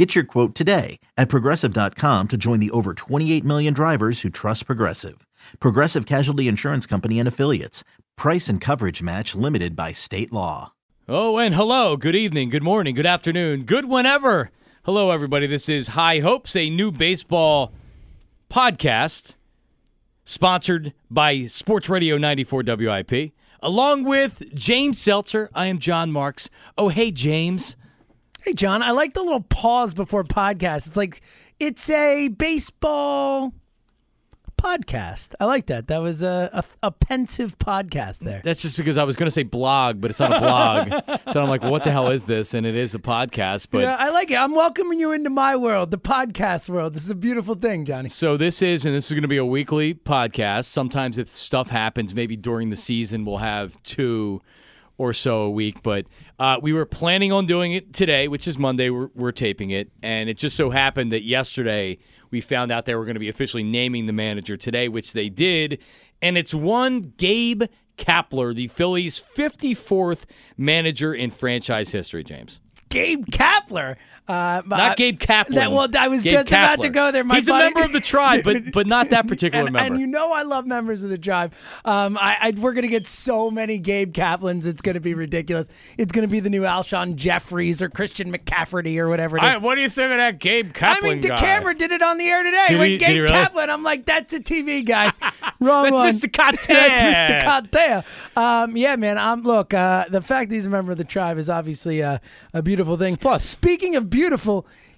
Get your quote today at progressive.com to join the over 28 million drivers who trust Progressive. Progressive Casualty Insurance Company and Affiliates. Price and coverage match limited by state law. Oh, and hello, good evening, good morning, good afternoon, good whenever. Hello, everybody. This is High Hopes, a new baseball podcast sponsored by Sports Radio 94 WIP. Along with James Seltzer, I am John Marks. Oh, hey, James. Hey, John, I like the little pause before podcast. It's like, it's a baseball podcast. I like that. That was a, a, a pensive podcast there. That's just because I was going to say blog, but it's not a blog. so I'm like, what the hell is this? And it is a podcast. But yeah, I like it. I'm welcoming you into my world, the podcast world. This is a beautiful thing, Johnny. So this is, and this is going to be a weekly podcast. Sometimes if stuff happens, maybe during the season, we'll have two or so a week. But uh, we were planning on doing it today, which is Monday. We're, we're taping it, and it just so happened that yesterday we found out they were going to be officially naming the manager today, which they did, and it's one Gabe Kapler, the Phillies' 54th manager in franchise history. James. Gabe Kapler. Uh, not Gabe Kaplan. That, well, I was Gabe just Kapler. about to go there. My He's buddy, a member of the tribe, but but not that particular and, member. And you know I love members of the tribe. Um, I, I we're gonna get so many Gabe Kaplans. It's gonna be ridiculous. It's gonna be the new Alshon Jeffries or Christian McCafferty or whatever it is. I, what do you think of that Gabe Kaplan I mean, guy? DeCamara did it on the air today. Did when he- Gabe he really? Kaplan, I'm like, that's a TV guy. Wrong That's one. Mr. Cotte. that's Mr. Cotte. Um, yeah, man. Um, look, uh, the fact that he's a member of the tribe is obviously uh, a beautiful thing. plus. Speaking of beautiful,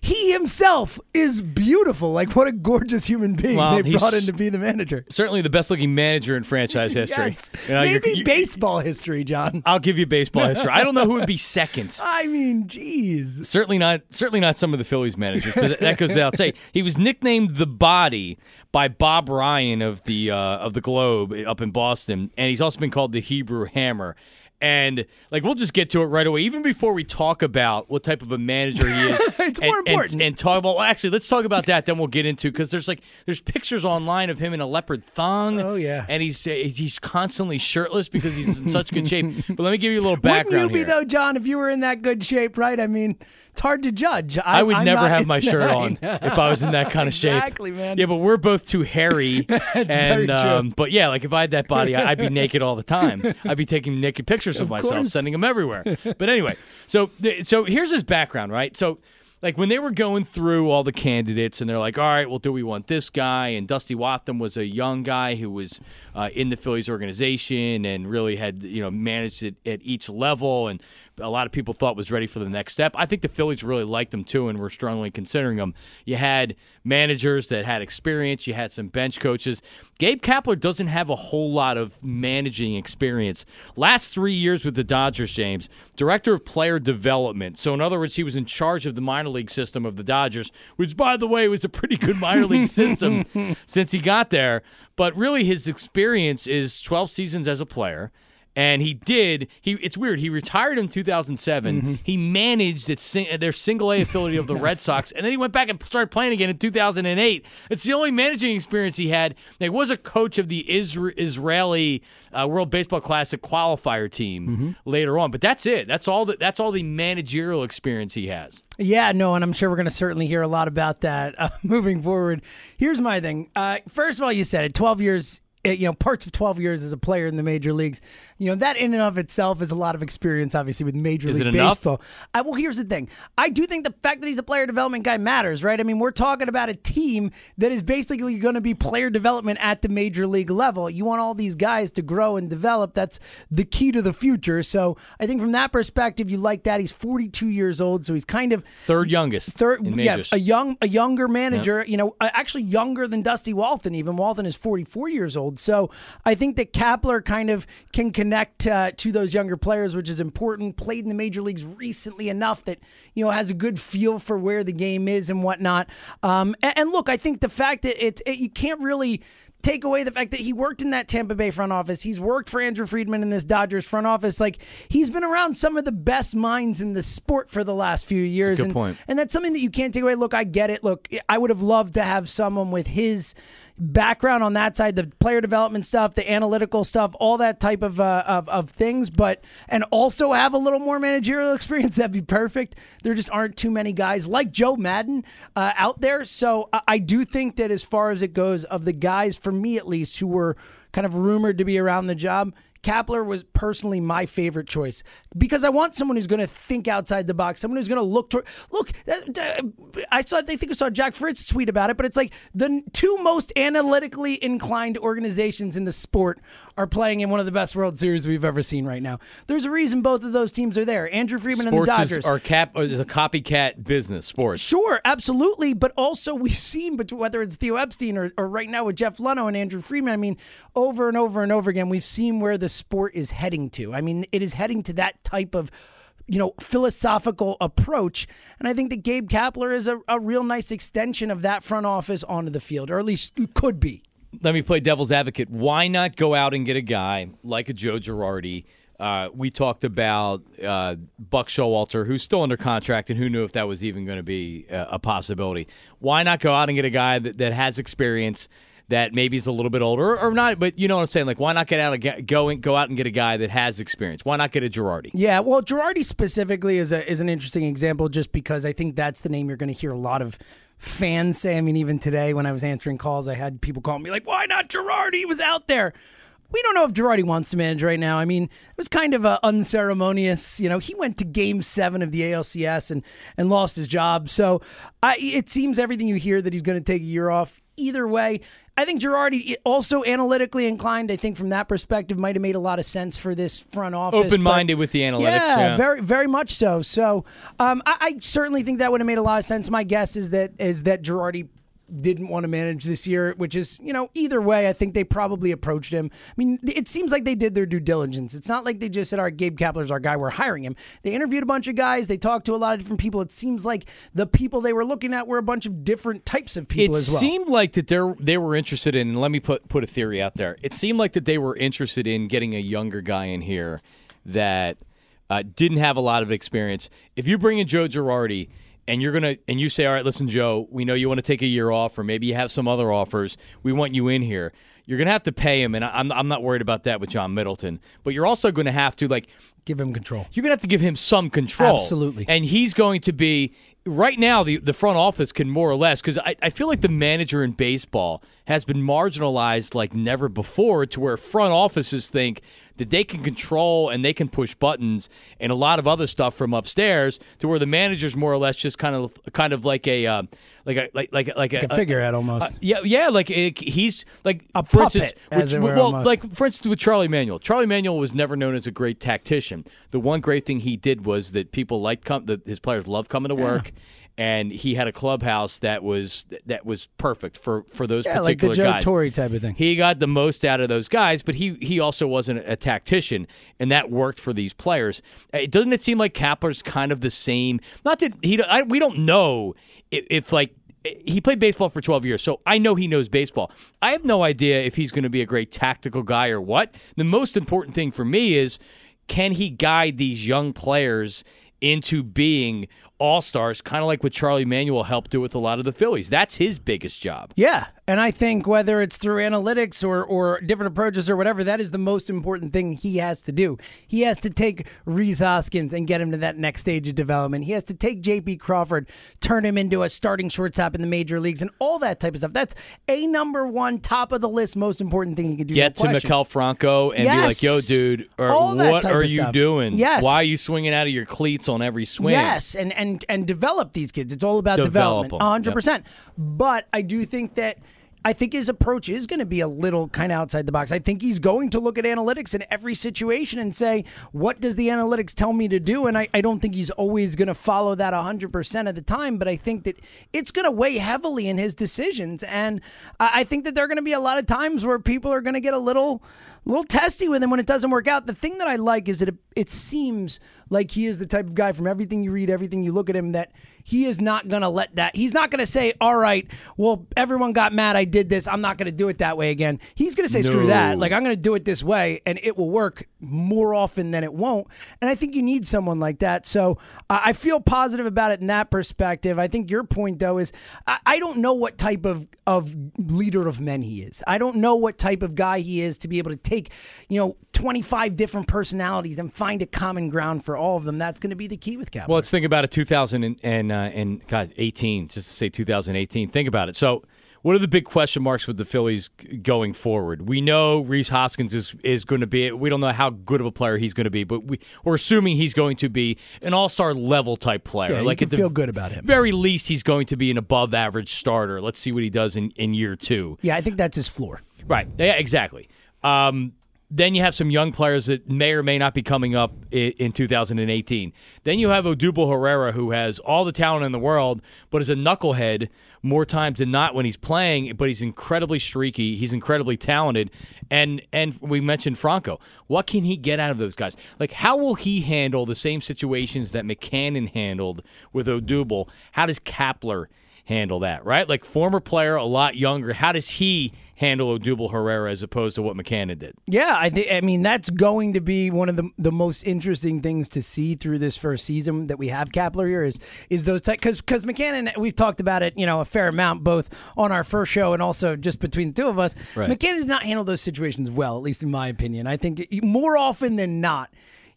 he himself is beautiful. Like, what a gorgeous human being Well, they brought in to be the manager. Certainly the best looking manager in franchise history. Yes, You know, maybe you- baseball history, John. I'll give you baseball history. I don't know who would be second. I mean, geez. Certainly not. Certainly not some of the Phillies managers. But that goes without saying. He was nicknamed the Body by Bob Ryan of the uh, of the Globe up in Boston, and he's also been called the Hebrew Hammer. And like we'll just get to it right away, even before we talk about what type of a manager he is. It's and, more important. And, talk about. Well, actually, let's talk about that. Then we'll get into because there's like there's pictures online of him in a leopard thong. Oh, yeah. and he's he's constantly shirtless because he's in such good shape. But let me give you a little background Wouldn't you be here. though, John, if you were in that good shape, right? I mean, it's hard to judge. I, I would I'm never have my shirt that. on if I was in that kind of shape. Exactly, man. Yeah, but we're both too hairy. and um, but yeah, like if I had that body, I'd be naked all the time. I'd be taking naked pictures of, myself, course. sending them everywhere. But anyway, so so here's his background, right? So like when they were going through all the candidates and they're like, all right, well, do we want this guy? And Dusty Wathan was a young guy who was uh, in the Phillies organization and really had, you know, managed it at each level and a lot of people thought was ready for the next step. I think the Phillies really liked him too and were strongly considering him. You had managers that had experience, you had some bench coaches. Gabe Kapler doesn't have a whole lot of managing experience. Last three years with the Dodgers, James, director of player development. So, in other words, he was in charge of the minor league system of the Dodgers, which, by the way, was a pretty good minor league system since he got there. But really, his experience is 12 seasons as a player. And he did. He it's weird. He retired in 2007. Mm-hmm. He managed at sing, their single A affiliate of the Red Sox, and then he went back and started playing again in 2008. It's the only managing experience he had. He was a coach of the Isra- Israeli uh, World Baseball Classic qualifier team Mm-hmm. later on, but that's it. That's all. The, that's all the managerial experience he has. Yeah, no, and I'm sure we're going to certainly hear a lot about that uh, moving forward. Here's my thing. Uh, first of all, you said it 12 years uh, Eh, you know, parts of 12 years as a player in the major leagues, you know, that in and of itself is a lot of experience, obviously, with Major Is League? Baseball. I, well, here's the thing. I do think the fact that he's a player development guy matters, right? I mean, we're talking about a team that is basically going to be player development at the major league level. You want all these guys to grow and develop. That's the key to the future. So I think from that perspective, you like that. He's 42 years old, so he's kind of Third youngest. third, yeah, a young, a younger manager. You know, actually younger than Dusty Wathan. Even Wathan is 44 years old. So I think that Kapler kind of can connect uh, to those younger players, which is important. Played in the major leagues recently enough that you know has a good feel for where the game is and whatnot. Um, and, and look, I think the fact that it's it, you can't really take away the fact that he worked in that Tampa Bay front office. He's worked for Andrew Friedman in this Dodgers front office. Like he's been around some of the best minds in the sport for the last few years. good and, point. and that's something that you can't take away. Look, I get it. Look, I would have loved to have someone with his background on that side, the player development stuff, the analytical stuff, all that type of, uh, of of things, but and also have a little more managerial experience. That'd be perfect. There just aren't too many guys like Joe Maddon uh, out there. So I, I do think that as far as it goes, of the guys, for me at least, who were kind of rumored to be around the job. Kapler was personally my favorite choice because I want someone who's going to think outside the box, someone who's going to look toward. Look, I saw. I think I saw Jack Fritz tweet about it, but it's like the two most analytically inclined organizations in the sport are playing in one of the best World Series we've ever seen right now. There's a reason both of those teams are there. Andrew Friedman and the Dodgers. is, are cap is a copycat business. Sports. Sure, absolutely. But also, we've seen, but whether it's Theo Epstein or, or right now with Jeff Luhnow and Andrew Friedman, I mean, over and over and over again, we've seen where the sport is heading to. I mean, it is heading to that type of you know, philosophical approach. And I think that Gabe Kapler is a, a real nice extension of that front office onto the field, or at least could be. Let me play devil's advocate. Why not go out and get a guy like a Joe Girardi? Uh, we talked about uh, Buck Showalter, who's still under contract, and who knew if that was even going to be a, a possibility. Why not go out and get a guy that, that has experience? That maybe is a little bit older or not, but you know what I'm saying? Like, why not get out go and go out and get a guy that has experience? Why not get a Girardi? Yeah, well, Girardi specifically is a is an interesting example just because I think that's the name you're going to hear a lot of fans say. I mean, even today when I was answering calls, I had people calling me like, "Why not Girardi? He was out there." We don't know if Girardi wants to manage right now. I mean, it was kind of unceremonious. You know, he went to Game Seven of the ALCS and and lost his job. So, I, it seems everything you hear that he's going to take a year off. Either way, I think Girardi also analytically inclined. I think from that perspective, might have made a lot of sense for this front office. Open minded with the analytics. Yeah, Yeah, very, very much so. So, um, I, I certainly think that would have made a lot of sense. My guess is that is that Girardi didn't want to manage this year, which is, you know, either way, I think they probably approached him. I mean, it seems like they did their due diligence. It's not like they just said, "Our Gabe Kapler's our guy, we're hiring him." They interviewed a bunch of guys, they talked to a lot of different people. It seems like the people they were looking at were a bunch of different types of people it as well. seemed like that they they were interested in. And let me put put a theory out there. It seemed like that they were interested in getting a younger guy in here that uh, didn't have a lot of experience. If you bring in Joe Girardi and you're gonna and you say, all right, listen, Joe, we know you want to take a year off, or maybe you have some other offers. We want you in here. You're gonna have to pay him, and I'm I'm not worried about that with John Middleton. But you're also going to have to like Give him control. you're going to have to give him some control. Absolutely. And he's going to be, right now, the, the front office can more or less, because I, I feel like the manager in baseball has been marginalized like never before to where front offices think that they can control and they can push buttons and a lot of other stuff from upstairs to where the manager's more or less just kind of kind of like a uh, like a like like like, Like a figurehead almost. uh, yeah, yeah, like it, he's like A for puppet, instance, as which- it were, well, almost. like for instance, with Charlie Manuel. Charlie Manuel was never known as a great tactician. The one great thing he did was that people liked come, that his players loved coming to work, and he had a clubhouse that was that was perfect for for those yeah, like the Joe guys. Torre type of thing. He got the most out of those guys, but he he also wasn't a tactician, and that worked for these players. Uh, Doesn't it seem like Kapler's kind of the same? Not that he, I, we don't know if, if like he played baseball for 12 years, so I know he knows baseball. I have no idea if he's going to be a great tactical guy or what. The most important thing for me is can he guide these young players into being all stars, kind of like what Charlie Manuel helped do with a lot of the Phillies. That's his biggest job. Yeah, and I think whether it's through analytics or or different approaches or whatever, that is the most important thing he has to do. He has to take Rhys Hoskins and get him to that next stage of development. He has to take J.P. Crawford, turn him into a starting shortstop in the major leagues, and all that type of stuff. That's a number one, top of the list, most important thing he can do. get no to. Maikel Franco and be like, "Yo, dude, or what are you stuff. doing? Yes. Why are you swinging out of your cleats on every swing?" Yes, and and and develop these kids. It's all about Develop development, hundred percent. But I do think that. I think his approach is going to be a little kind of outside the box. I think he's going to look at analytics in every situation and say, what does the analytics tell me to do? And I, I don't think he's always going to follow that 100% of the time, but I think that it's going to weigh heavily in his decisions. And I I think that there are going to be a lot of times where people are going to get a little little testy with him when it doesn't work out. The thing that I like is that it, it seems like he is the type of guy from everything you read, everything you look at him, that he is not going to let that. He's not going to say, all right, well, everyone got mad. I did this. I'm not going to do it that way again. He's going to say, screw that. Like, I'm going to do it this way, and it will work more often than it won't. And I think you need someone like that. So uh, I feel positive about it in that perspective. I think your point, though, is I, I don't know what type of, of leader of men he is. I don't know what type of guy he is to be able to take, you know, 25 different personalities and find a common ground for all of them. That's going to be the key with Cap. Well, let's think about it. 2000 and and, uh, and God, 18. Just to say 2018. Think about it. So, what are the big question marks with the Phillies going forward? We know Rhys Hoskins is is going to be. We don't know how good of a player he's going to be, but we, we're assuming he's going to be an all star level type player. Yeah, you can feel good about him. Very least, he's going to be an above average starter. Let's see what he does in, in year two. yeah, I think that's his floor. Right. Yeah, exactly. Um, then you have some young players that may or may not be coming up in, in 2018. Then you have Odubel Herrera, who has all the talent in the world, but is a knucklehead more times than not when he's playing. But he's incredibly streaky. He's incredibly talented, and and we mentioned Franco. What can he get out of those guys? Like, how will he handle the same situations that Mackanin handled with Odubel? How does Kapler handle that? Right, like former player, a lot younger. How does he? handle Odubel Herrera as opposed to what Mackanin did. Yeah, I think. I mean, that's going to be one of the the most interesting things to see through this first season that we have Kapler here is is those because because Mackanin we've talked about it you know a fair amount both on our first show and also just between the two of us. Right. Mackanin did not handle those situations well, at least in my opinion. I think more often than not.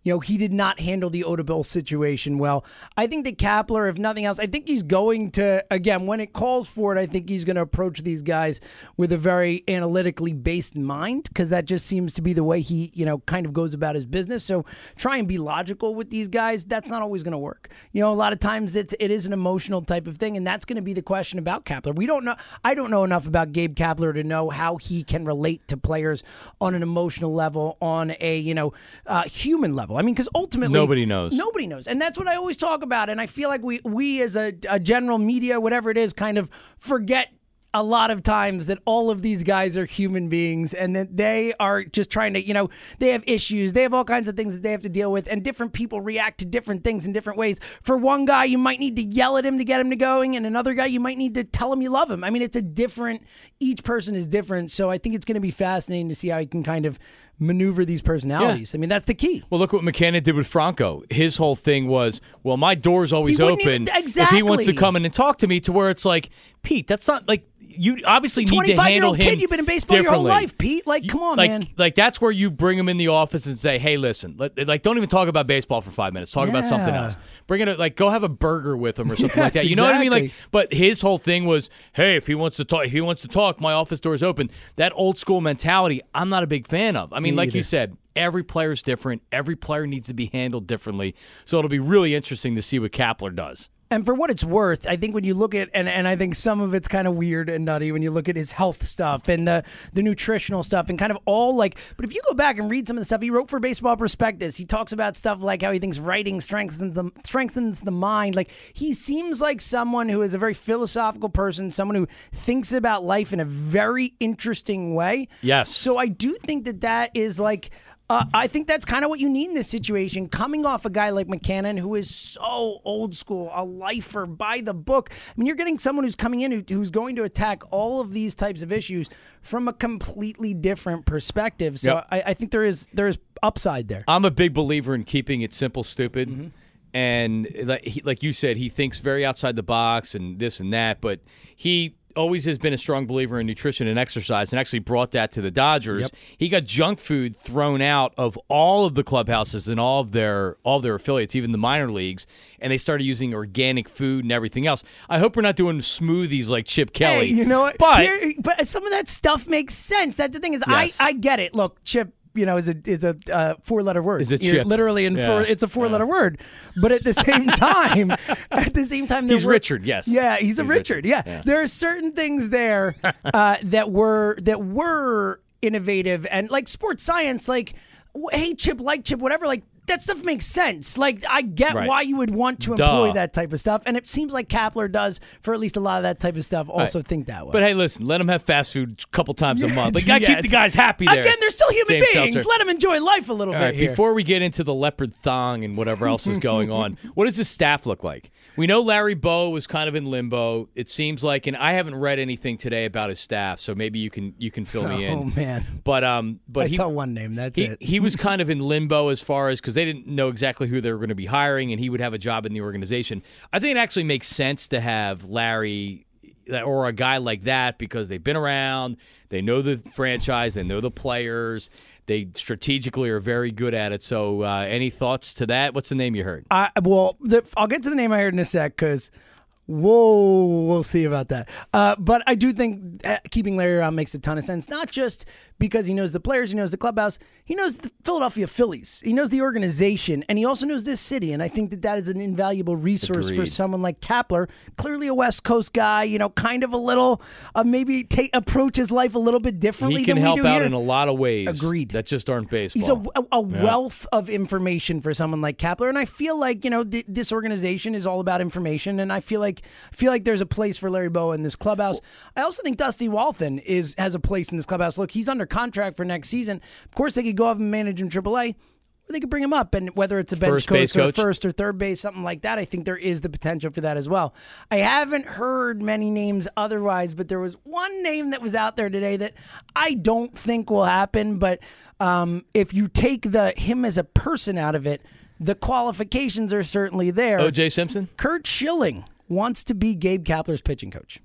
You know, he did not handle the Odubel situation well. I think that Kapler, if nothing else, I think he's going to, again, when it calls for it, I think he's going to approach these guys with a very analytically based mind because that just seems to be the way he, you know, kind of goes about his business. So try and be logical with these guys. That's not always going to work. You know, a lot of times it's, it is an emotional type of thing, and that's going to be the question about Kapler. We don't know, I don't know enough about Gabe Kapler to know how he can relate to players on an emotional level, on a, you know, uh, human level. I mean, because ultimately Nobody knows. Nobody knows, and that's what I always talk about. And I feel like we we as a, a general media, whatever it is, kind of forget a lot of times that all of these guys are human beings and that they are just trying to, you know, they have issues. They have all kinds of things that they have to deal with, and different people react to different things in different ways. For one guy, you might need to yell at him to get him to going, and another guy, you might need to tell him you love him. I mean, it's a different, each person is different. So I think it's going to be fascinating to see how he can kind of maneuver these personalities. I mean, that's the key. Well, look what Mackanin did with Franco. His whole thing was, well, my door's always open. even- If he wants to come in and talk to me, to where it's like, Pete, that's not like you obviously need to handle him. kid, you've been in baseball your whole life, Pete. Like, come on, like, man. Like that's where you bring him in the office and say, "Hey, listen, let, like don't even talk about baseball for five minutes. Talk about something else. Bring it like go have a burger with him or something like that. You know what I mean? Like, but his whole thing was, "Hey, if he wants to talk, if he wants to talk, my office door is open." That old school mentality, I'm not a big fan of. I mean, Me like you said, every player is different. Every player needs to be handled differently. So it'll be really interesting to see what Kapler does. And for what it's worth, I think when you look at and, and I think some of it's kind of weird and nutty when you look at his health stuff and the the nutritional stuff and kind of all like but if you go back and read some of the stuff he wrote for Baseball Prospectus, he talks about stuff like how he thinks writing strengthens the strengthens the mind. Like he seems like someone who is a very philosophical person, someone who thinks about life in a very interesting way. Yes. So I do think that that is like uh, I think that's kind of what you need in this situation. Coming off a guy like Mackanin, who is so old school, a lifer by the book. I mean, you're getting someone who's coming in who, who's going to attack all of these types of issues from a completely different perspective. So Yep. I, I think there is there is upside there. I'm a big believer in keeping it simple, stupid. Mm-hmm. And like, he, like you said, he thinks very outside the box and this and that. But he always has been a strong believer in nutrition and exercise, and actually brought that to the Dodgers. Yep. He got junk food thrown out of all of the clubhouses and all of their all of their affiliates, even the minor leagues, and they started using organic food and everything else. I hope we're not doing smoothies like Chip Kelly. Hey, you know what? But Here- but some of that stuff makes sense. That's the thing is, Yes. I I get it. Look, Chip. You know, is a is a uh, four letter word. Is chip. literally in Yeah. four. It's a four letter word, but at the same time, at the same time, there He's were- Richard, yes. Yeah, he's a Richard. Richard, Yeah. yeah. there are certain things there uh, that were that were innovative and like sports science. Like, hey, Chip, like Chip, whatever. Like that stuff makes sense. Like I get Right. why you would want to employ Duh. that type of stuff, and it seems like Kapler does for at least a lot of that type of stuff. Also think that way. But hey, listen, let them have fast food a couple times a month. Like, gotta Yeah. keep the guys happy there. Again, they're still human James beings. Let them enjoy life a little All bit right, before we get into the leopard thong and whatever else is going on, what does the staff look like? We know Larry Bowa was kind of in limbo. It seems like, and I haven't read anything today about his staff, so maybe you can you can fill me in. oh man, But um, but I he, saw one name. That's he, it. he was kind of in limbo as far as because they didn't know exactly who they were going to be hiring, and he would have a job in the organization. I think it actually makes sense to have Larry or a guy like that because they've been around, they know the franchise, they know the players, they strategically are very good at it. So, uh, any thoughts to that? What's the name you heard? I, well, the, I'll get to the name I heard in a sec because whoa, we'll see about that. Uh, but I do think uh, keeping Larry around makes a ton of sense, not just because he knows the players, he knows the clubhouse, he knows the Philadelphia Phillies, he knows the organization, and he also knows this city. And I think that that is an invaluable resource for someone like Kapler, clearly a West Coast guy, you know, kind of a little, uh, maybe take approach his life a little bit differently He can help out here. in a lot of ways. Agreed. That just aren't baseball. He's a, a, a wealth of information for someone like Kapler, and I feel like you know th- this organization is all about information, and I feel like feel like there's a place for Larry Bowa in this clubhouse. I also think Dusty Wathan is has a place in this clubhouse. Look, he's under contract for next season. Of course, they could go up and manage in AAA. Or they could bring him up, and whether it's a bench First coach base or coach. first or third base, something like that, I think there is the potential for that as well. I haven't heard many names otherwise, but there was one name that was out there today that I don't think will happen. But um, if you take the him as a person out of it, the qualifications are certainly there. O.J. Simpson. Curt Schilling wants to be Gabe Kapler's pitching coach.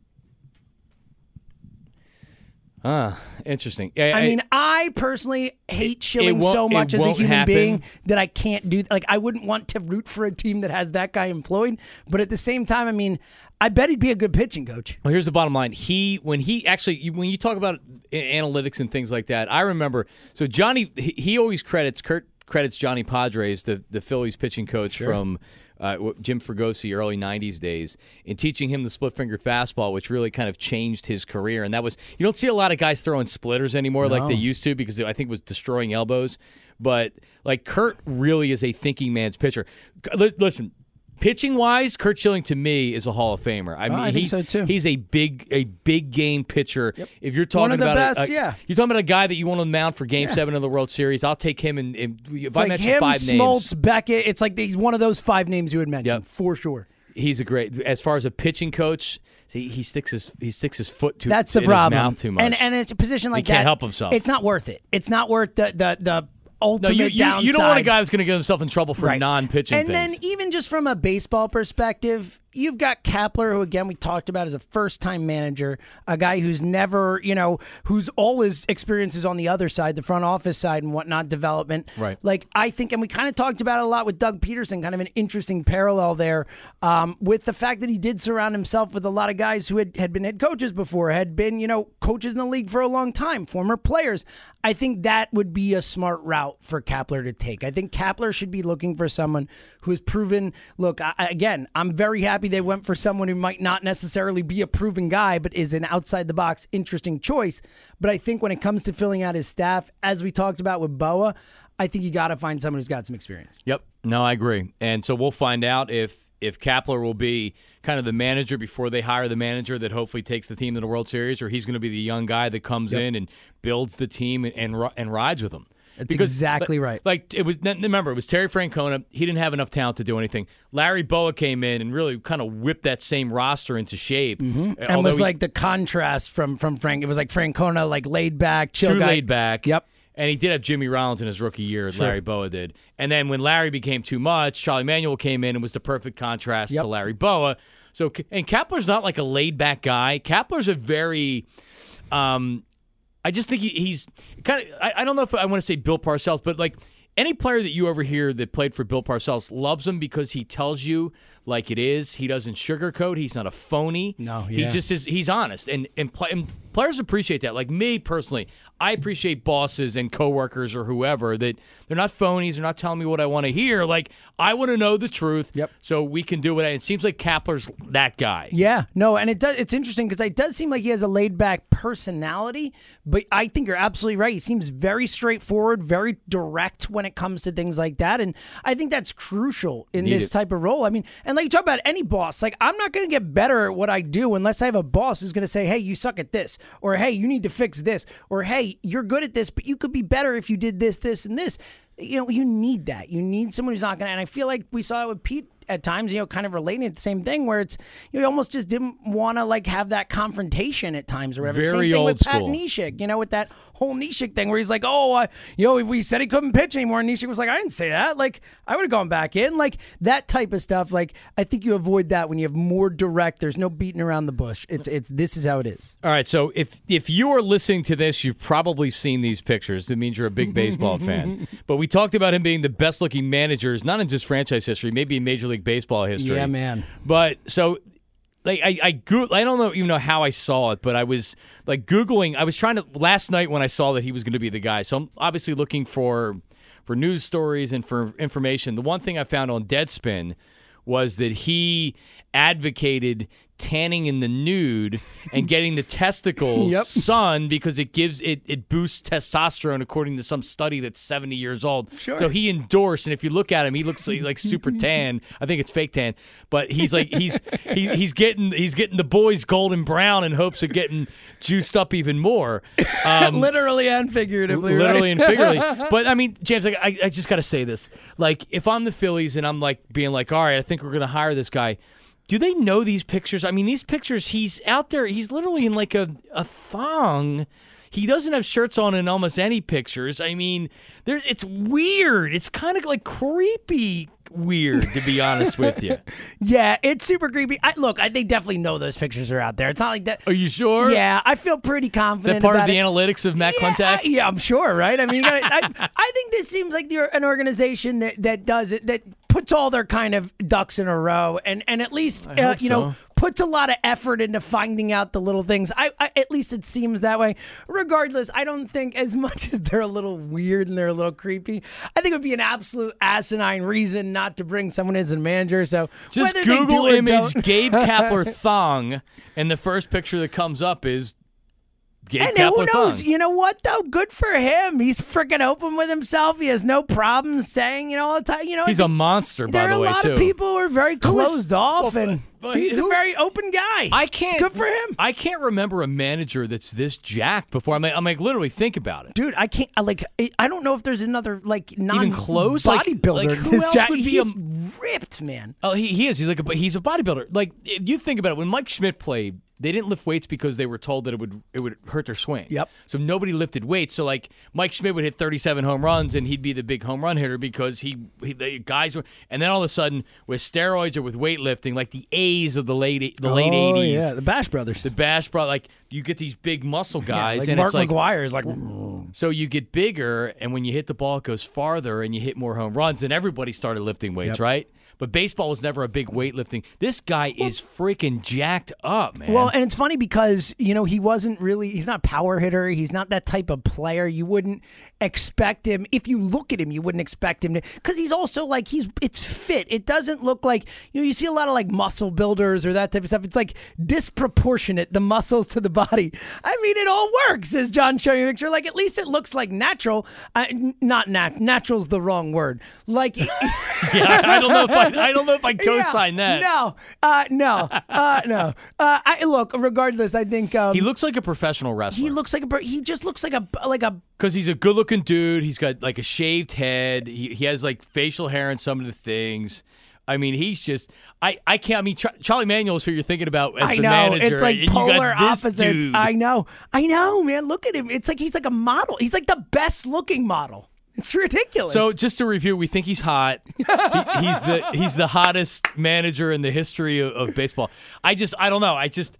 Ah, interesting. I mean, I personally hate Schilling so much as a human happen. being that I can't do. Like, I wouldn't want to root for a team that has that guy employed. But at the same time, I mean, I bet he'd be a good pitching coach. Well, here's the bottom line. He when he actually when you talk about analytics and things like that, I remember. So Johnny, he, he always credits Curt credits Johnny Podres, the the Phillies pitching coach from. Uh, Jim Fregosi, early '90s days, in teaching him the split finger fastball, which really kind of changed his career. And that was you don't see a lot of guys throwing splitters anymore like they used to because I think it was destroying elbows. But like Curt really is a thinking man's pitcher. Li- Listen, pitching wise, Curt Schilling to me is a Hall of Famer. I oh, mean, I think he's, so, too. He's a big, a big game pitcher. If you're talking One of the about a- best, a, yeah. you're talking about a guy that you want on the mound for Game Seven of the World Series. I'll take him. And, and if It's I like mention him, five Smoltz, names, Beckett. It's like he's one of those five names you had mentioned Yep. for sure. he's a great. As far as a pitching coach, see, he sticks his he sticks his foot too. That's the problem. Too much. And and it's a position like that. He can't help himself. It's not worth it. It's not worth the the the no, ultimate you, you, downside. you don't want a guy that's going to get himself in trouble for Right. non-pitching And things. then even just from a baseball perspective, you've got Kapler, who again we talked about as a first-time manager, a guy who's never, you know, who's all his experiences on the other side, the front office side and whatnot, development. Right. Like I think, and we kind of talked about it a lot with Doug Pederson, kind of an interesting parallel there, um, with the fact that he did surround himself with a lot of guys who had, had been head coaches before, had been, you know, coaches in the league for a long time, former players. I think that would be a smart route for Kapler to take. I think Kapler should be looking for someone who has proven. Look, I, I- again, I'm very happy they went for someone who might not necessarily be a proven guy, but is an outside the box, interesting choice. But I think when it comes to filling out his staff, as we talked about with Bowa, I think you got to find someone who's got some experience. Yep. No, I agree. And so we'll find out if if Kapler will be kind of the manager before they hire the manager that hopefully takes the team to the World Series, or he's going to be the young guy that comes in and builds the team and and, and rides with them. That's exactly like- right. Like it was. Remember, it was Terry Francona. He didn't have enough talent to do anything. Larry Bowa came in and really kind of whipped that same roster into shape. and was he- like the contrast from from Frank. It was like Francona, like laid back, chill too guy. laid back. Yep. And he did have Jimmy Rollins in his rookie year, Larry Bowa did. And then when Larry became too much, Charlie Manuel came in and was the perfect contrast Yep. to Larry Bowa. So and Kapler's not like a laid back guy. Kapler's a very um I just think he, he's kind of I, I don't know if I want to say Bill Parcells, but like any player that you ever hear that played for Bill Parcells loves him because he tells you like it is. He doesn't sugarcoat. He's not a phony. No, he just is. He's honest, and and, and players appreciate that. Like me personally, I appreciate bosses and coworkers or whoever that they're not phonies. They're not telling me what I want to hear. Like I want to know the truth. Yep. So we can do it. It seems like Kapler's that guy. Yeah, no, and it does. It's interesting because it does seem like he has a laid back personality, but I think you're absolutely right. He seems very straightforward, very direct when it comes to things like that, and I think that's crucial in Need this it. type of role. I mean, and like you talk about any boss, like I'm not going to get better at what I do unless I have a boss who's going to say, "Hey, you suck at this," or "Hey, you need to fix this," or "Hey, you're good at this, but you could be better if you did this, this, and this." You know, you need that. You need someone who's not going to. And I feel like we saw it with Pete at times, you know, kind of relating to the same thing where it's you almost just didn't want to like have that confrontation at times or whatever. Very same thing old with Pat school. Neshek, you know, with that whole Neshek thing where he's like, oh, uh, you know, we said he couldn't pitch anymore. And Neshek was like, I didn't say that. Like, I would have gone back in. Like, that type of stuff. Like, I think you avoid that when you have more direct. There's no beating around the bush. It's, it's, this is how it is. All right, so if if you are listening to this, you've probably seen these pictures. That means you're a big baseball fan. But we talked about him being the best looking managers, not in just franchise history, maybe in Major League Baseball history. Yeah, man. But so, like, I I go- I don't know even know how I saw it, but I was like googling. I was trying to last night when I saw that he was going to be the guy. So I'm obviously looking for for news stories and for information. The one thing I found on Deadspin was that he advocated tanning in the nude and getting the testicles Yep. sun because it gives it it boosts testosterone according to some study that's 70 years old. Sure. So he endorsed and if you look at him he looks like, like super tan. I think it's fake tan, but he's like he's he, he's getting he's getting the boys golden brown in hopes of getting juiced up even more. Um, Literally and figuratively. literally right? and figuratively. But I mean, James, like, I, I just got to say this. Like, if I'm the Phillies and I'm like being like, all right, I think we're going to hire this guy. Do they know these pictures? I mean, these pictures, he's out there, he's literally in like a, a thong. He doesn't have shirts on in almost any pictures. I mean, there's it's weird. It's kind of like creepy weird, to be honest with you. Yeah, it's super creepy. I, look, I, they definitely know those pictures are out there. It's not like that. Are you sure? Yeah, I feel pretty confident. Is that part of the it. analytics of Matt yeah? I- yeah, I'm sure, right? I mean, I, I, I think this seems like the, an organization that, that does it, that puts all their kind of ducks in a row, and and at least uh, you know puts a lot of effort into finding out the little things. I, I at least it seems that way. Regardless, I don't think as much as they're a little weird and they're a little creepy, I think it would be an absolute asinine reason not to bring someone as a manager. So Just whether they do Google image Gabe Kapler thong, and the first picture that comes up is And who knows? You know what though? Good for him. He's freaking open with himself. He has no problem saying, you know, all the time. You know, He's a monster, by the way. there are a lot too. of people who are very closed off, well, and but he's who- a very open guy. I can't. Good for him, I can't remember a manager that's this jacked before. I'm like, I'm like literally think about it. dude. I can't. I like. I- don't know if there's another like non close? Bodybuilder. like, who this else jack- would be he's a- ripped, man? Oh, he, he is. He's like a, but he's a bodybuilder. Like if you think about it, when Mike Schmidt played, they didn't lift weights because they were told that it would it would hurt their swing. Yep. So nobody lifted weights. So like Mike Schmidt would hit 37 home runs and he'd be the big home run hitter because he, he the guys were. And then all of a sudden with steroids or with weightlifting, like the A's of the late the oh, late Oh, 80s. yeah, the Bash Brothers. The Bash brought like you get these big muscle guys, like and Mark it's like McGwire is like. so you get bigger, and when you hit the ball, it goes farther, and you hit more home runs, and everybody started lifting weights, Yep. right? But baseball was never a big weightlifting. This guy is freaking jacked up, man. Well, and it's funny because you know he wasn't really he's not a power hitter. He's not that type of player. You wouldn't expect him if you look at him. You wouldn't expect him to because he's also like he's it's fit. It doesn't look like you know you see a lot of like muscle builders or that type of stuff. It's like disproportionate the muscles to the body. I mean, it all works as John showed you a picture. Like at least it looks like natural. Uh, not nat. Natural's the wrong word. Like. yeah, I, I don't know if I, I don't know if I co-sign Yeah, that. No, uh, no, uh, no. Uh, I, look, regardless, I think um, He looks like a professional wrestler. he looks like a. He just looks like a like a. because he's a good-looking dude. He's got like a shaved head. He, he has like facial hair and some of the things. I mean, he's just I I can't. I mean, Char- Charlie Manuel is who you're thinking about as I the know manager. it's like and polar opposites. dude. I know, I know, man. Look at him. It's like he's like a model. He's like the best looking model. It's ridiculous. So just to review, we think he's hot. He- he's the he's the hottest manager in the history of, of baseball. I just I don't know. I just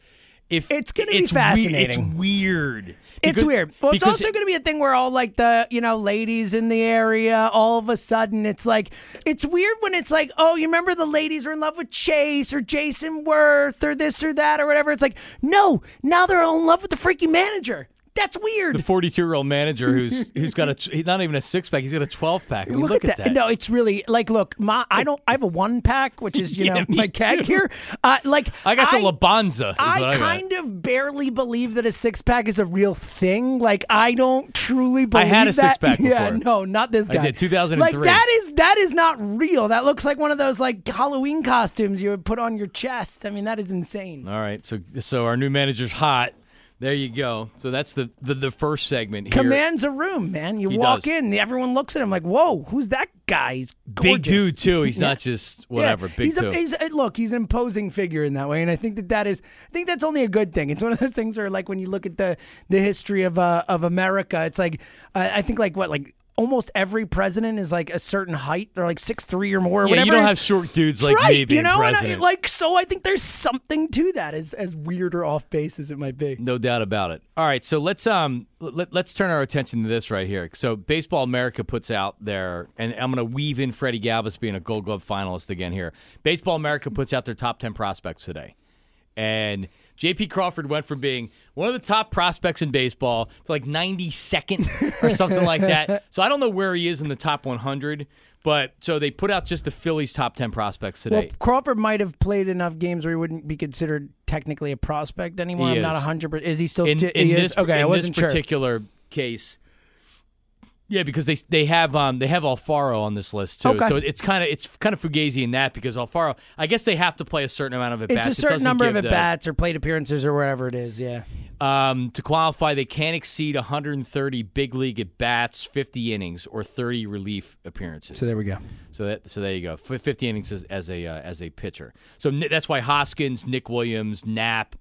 if It's gonna be we- fascinating. it's weird. It's weird. Well, it's also going to be a thing where all like the you know ladies in the area, all of a sudden, it's like it's weird when it's like, oh, you remember the ladies were in love with Chase or Jayson Werth or this or that or whatever. It's like, no, now they're all in love with the freaking manager. That's weird. the 42 year old manager who's who's got a he's not even a six pack, he's got a 12 pack. I mean, look, at, that. No, it's really like look, my I don't I have a one pack, which is you Yeah, know my too. here. Uh, like I got the Labanza. I I kind of barely believe that a six pack is a real thing. Like I don't truly believe. I had a that. six-pack Yeah, no, not this I guy. did, 2003. Like that is that is not real. That looks like one of those like Halloween costumes you would put on your chest. I mean, that is insane. All right, so so our new manager's hot. There you go. So that's the the, the first segment here. Commands a room, man. You He walk does. in, everyone looks at him like, "Whoa, who's that guy? He's gorgeous. Big dude too. He's Yeah. not just whatever. Yeah, Big he's too. A, he's a, look, he's an imposing figure in that way, and I think that that is, I think that's only a good thing. It's one of those things where, like, when you look at the the history of uh, of America, it's like uh, I think like what like almost every president is like a certain height. They're like six three or more. or yeah, whatever. you don't have short dudes like right, me being you know, and I, president. like so. I think there's something to that, as as weird or off base as it might be. No doubt about it. All right, so let's um let, let's turn our attention to this right here. So Baseball America puts out their and I'm going to weave in Freddie Galvis being a Gold Glove finalist again here. Baseball America puts out their top 10 prospects today. And JP Crawford went from being one of the top prospects in baseball to like 92nd or something like that. So I don't know where he is in the top 100, but so they put out just the Phillies top 10 prospects today. Well. Crawford might have played enough games where he wouldn't be considered technically a prospect anymore. He I'm not is. hundred. percent Is he still? in, t- in he this is? Okay, in I wasn't this sure. particular case. Yeah, because they they have um they have Alfaro on this list too, Okay. so it's kind of it's kind of fugazi in that because Alfaro, I guess they have to play a certain amount of at bats. It's a certain doesn't number of at bats or plate appearances or whatever it is. Yeah. Um, to qualify, they can't exceed 130 big league at bats, 50 innings, or 30 relief appearances. So there we go. So that so there you go. 50 innings as, as a uh, as a pitcher. So that's why Hoskins, Nick Williams, Knapp,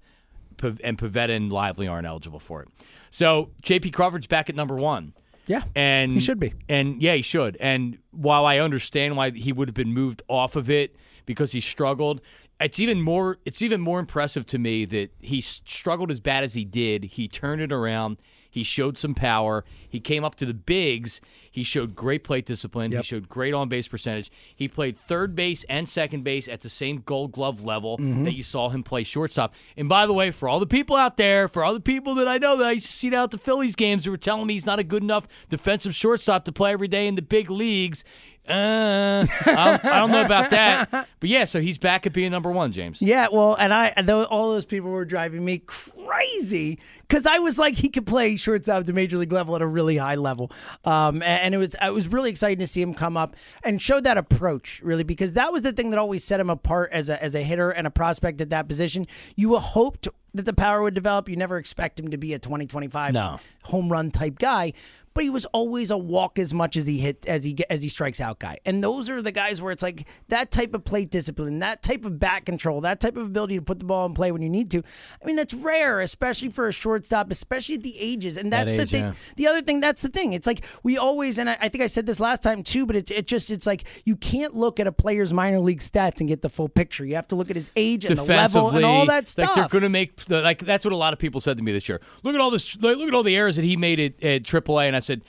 P- and Pivetta and Lively aren't eligible for it. So JP Crawford's back at number one. Yeah. And He should be. And yeah, he should. And while I understand why he would have been moved off of it because he struggled, it's even more it's even more impressive to me that he struggled as bad as he did. He turned it around. He showed some power. He came up to the bigs. He showed great plate discipline. He showed great on base percentage. He played third base and second base at the same gold glove level Mm-hmm. that you saw him play shortstop. And by the way, for all the people out there, for all the people that I know that I used to see out at the Phillies games who were telling me he's not a good enough defensive shortstop to play every day in the big leagues, uh, I, don't, I don't know about that. But yeah, so he's back at being number one, James. Yeah, well, and I though all those people were driving me crazy because I was like he could play shortstop to major league level at a really high level, um, and, and it was I was really excited to see him come up and show that approach really because that was the thing that always set him apart as a as a hitter and a prospect at that position. You hoped that the power would develop. You never expect him to be a 2025 No. home run type guy, but he was always a walk as much as he hit as he as he strikes out guy. And those are the guys where it's like that type of plate discipline, that type of bat control, that type of ability to put the ball in play when you need to. I mean, that's rare, especially for a shortstop, especially at the ages. And that's the age, thing. yeah. The other thing, that's the thing. It's like we always, and I, I think I said this last time too, but it, it just it's like you can't look at a player's minor league stats and get the full picture. You have to look at his age and the level and all that stuff. Like they're going to make the, like that's what a lot of people said to me this year. Look at all this. Look at all the errors that he made at, at AAA, and I said.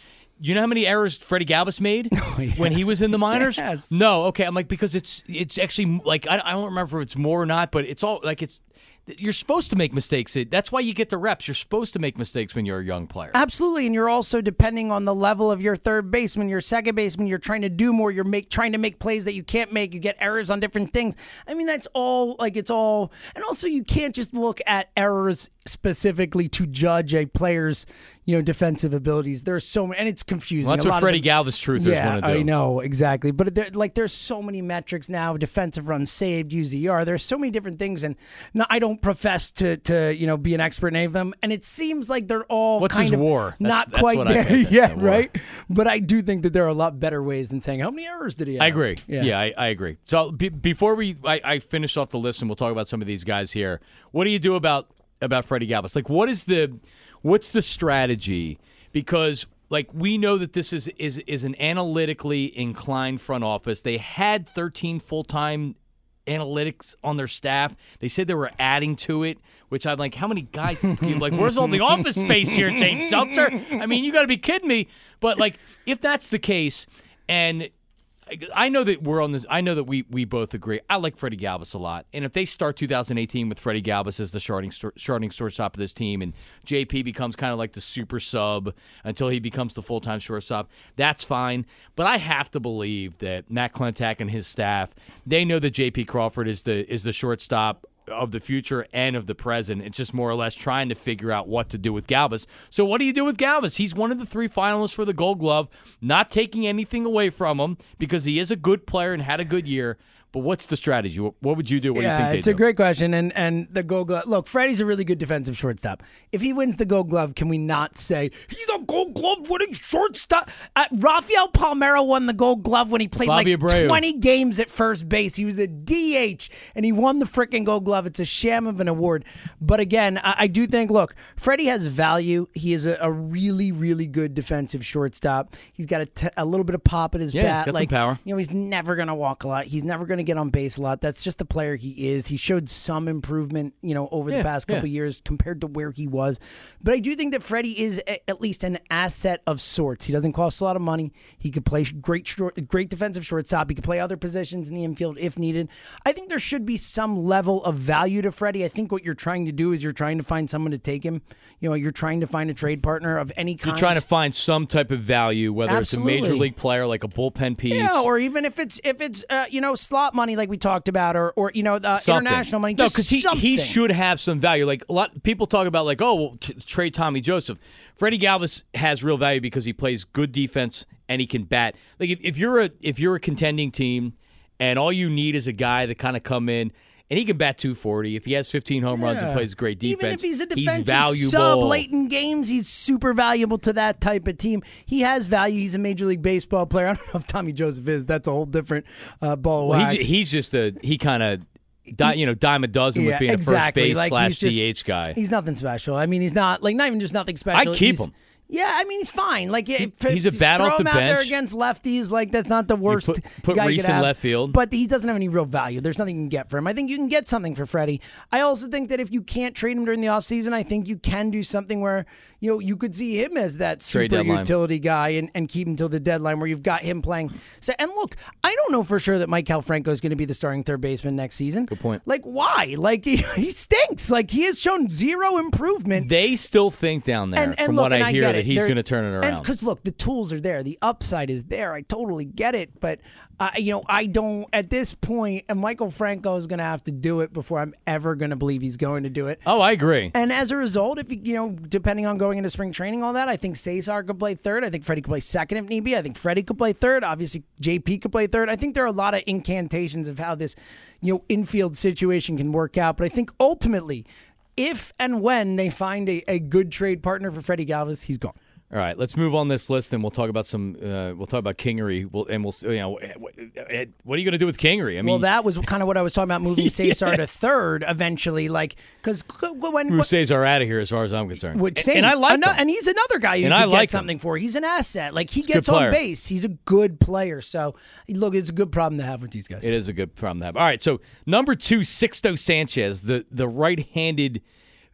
You know how many errors Freddie Galvis made oh, when he was in the minors? Yes. No, okay. I'm like because it's it's actually like I, I don't remember if it's more or not, but it's all like it's you're supposed to make mistakes. That's why you get the reps. You're supposed to make mistakes when you're a young player. Absolutely, and you're also depending on the level of your third baseman, your second baseman. You're trying to do more. You're make trying to make plays that you can't make. You get errors on different things. I mean, that's all. Like it's all, and also you can't just look at errors specifically to judge a player's you know defensive abilities. There's so many, and it's confusing. Well, that's A what Freddie Galvis truthers yeah, want to do. I know exactly. But there, like, there's so many metrics now: defensive runs saved, UZR. There's so many different things, and no, I don't profess to, to you know, be an expert in any of them. And it seems like they're all What's kind his of war? Not that's quite what there yet, the right? But I do think that there are a lot better ways than saying how many errors did he have. I agree. Yeah. Yeah, I, I agree. So be, before we, I, I finish off the list and we'll talk about some of these guys here. What do you do about about Freddie Galvis? Like, what is the, what's the strategy? Because like we know that this is is is an analytically inclined front office. They had 13 full time analytics on their staff. They said they were adding to it, which I'm like, how many guys? like, where's all the office space here, James Seltzer? I mean, you got to be kidding me. But like, if that's the case, and I know that we're on this. I know that we we both agree. I like Freddie Galvis a lot, and if they start 2018 with Freddie Galvis as the starting starting shortstop of this team, and JP becomes kind of like the super sub until he becomes the full time shortstop, that's fine. But I have to believe that Matt Klentak and his staff they know that JP Crawford is the is the shortstop of the future and of the present. It's just more or less trying to figure out what to do with Galvis. So, what do you do with Galvis? He's one of the three finalists for the Gold Glove, not taking anything away from him because he is a good player and had a good year. But what's the strategy? What would you do? What yeah, do you think it's a do? great question. And and the Gold Glove. Look, Freddie's a really good defensive shortstop. If he wins the Gold Glove, can we not say he's a Gold Glove winning shortstop? Uh, Rafael Palmeiro won the Gold Glove when he played Bobby like Abreu. 20 games at first base. He was a DH and he won the freaking Gold Glove. It's a sham of an award. But again, I, I do think. Look, Freddie has value. He is a, a really really good defensive shortstop. He's got a, t- a little bit of pop at his Yeah, bat. got some like power. you know, he's never going to walk a lot. He's never going to get on base a lot. That's just the player he is. He showed some improvement, you know, over Yeah, the past couple yeah. years compared to where he was. But I do think that Freddie is a, at least an asset of sorts. He doesn't cost a lot of money. He could play great, short, great defensive shortstop. He could play other positions in the infield if needed. I think there should be some level of value to Freddie. I think what you're trying to do is you're trying to find someone to take him. You know, you're trying to find a trade partner of any kind. You're trying to find some type of value, whether it's a major league player like a bullpen piece. Yeah, or even if it's if it's uh, you know slot money like we talked about, or or you know uh, international money. No, just because he, something. he should have some value. Like a lot people talk about, like oh, well, t- trade Tommy Joseph. Freddie Galvis has real value because he plays good defense and he can bat. Like if, if you're a if you're a contending team and all you need is a guy that kind of come in. And he can bat 240. If he has 15 home runs and plays great defense, Even if he's a defensive valuable. sub late in games, he's super valuable to that type of team. He has value. He's a major league baseball player. I don't know if Tommy Joseph is. That's a whole different uh, ball Well, he, he's just a he kind of di- you know dime a dozen with Yeah, being exactly. a first base Like, slash he's just- DH guy. He's nothing special. I mean, he's not like not even just nothing special. I'd keep He's- him. Yeah, I mean he's fine. Like he, he's a bat throw off the him out there bench. against lefties. Like that's not the worst. put- put guy you Rhys in left field. but he doesn't have any real value. There's nothing you can get for him. I think you can get something for Freddie. I also think that if you can't trade him during the offseason, I think you can do something where you know you could see him as that Trade super deadline. utility guy and, and keep him till the deadline where you've got him playing. So and look, I don't know for sure that Maikel Franco is going to be the starting third baseman next season. Good point. Like why? Like he, he stinks. Like he has shown zero improvement. They still think down there, And, and from look, what and I hear, that he's going to turn it around. Because look, the tools are there, the upside is there. I totally get it, but uh, you know, I don't. At this point. and Maikel Franco is going to have to do it before I'm ever going to believe he's going to do it. oh, I agree. And as a result, if you, you know, depending on going into spring training, all that, I think Cesar could play third. I think Freddie could play second if need be. I think Freddie could play third. Obviously, JP could play third. I think there are a lot of incantations of how this, you know, infield situation can work out. But I think ultimately, if and when they find a, a good trade partner for Freddie Galvis, he's gone. All right, let's move on this list, and we'll talk about some. Uh, we'll talk about Kingery. We'll, and we'll. You know, what, what are you going to do with Kingery? I mean, well, that was kind of what I was talking about moving Cesar to third eventually, like because when Bruce Cesar out of here, as far as I'm concerned. Would And- say, and I like him. and he's another guy you And I get like him. something for. He's an asset. Like he good gets on base. He's a good player. So look, it's a good problem to have with these guys. It is a good problem to have. All right, so number two, Sixto Sanchez, the the right-handed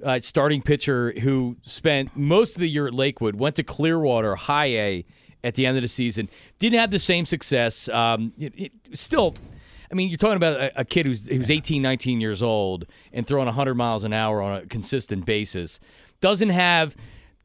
uh, starting pitcher who spent most of the year at Lakewood, went to Clearwater High A at the end of the season. Didn't have the same success. Um, it, it, still, I mean, you're talking about a, a kid who's who's 18, 19 years old and throwing 100 miles an hour on a consistent basis. Doesn't have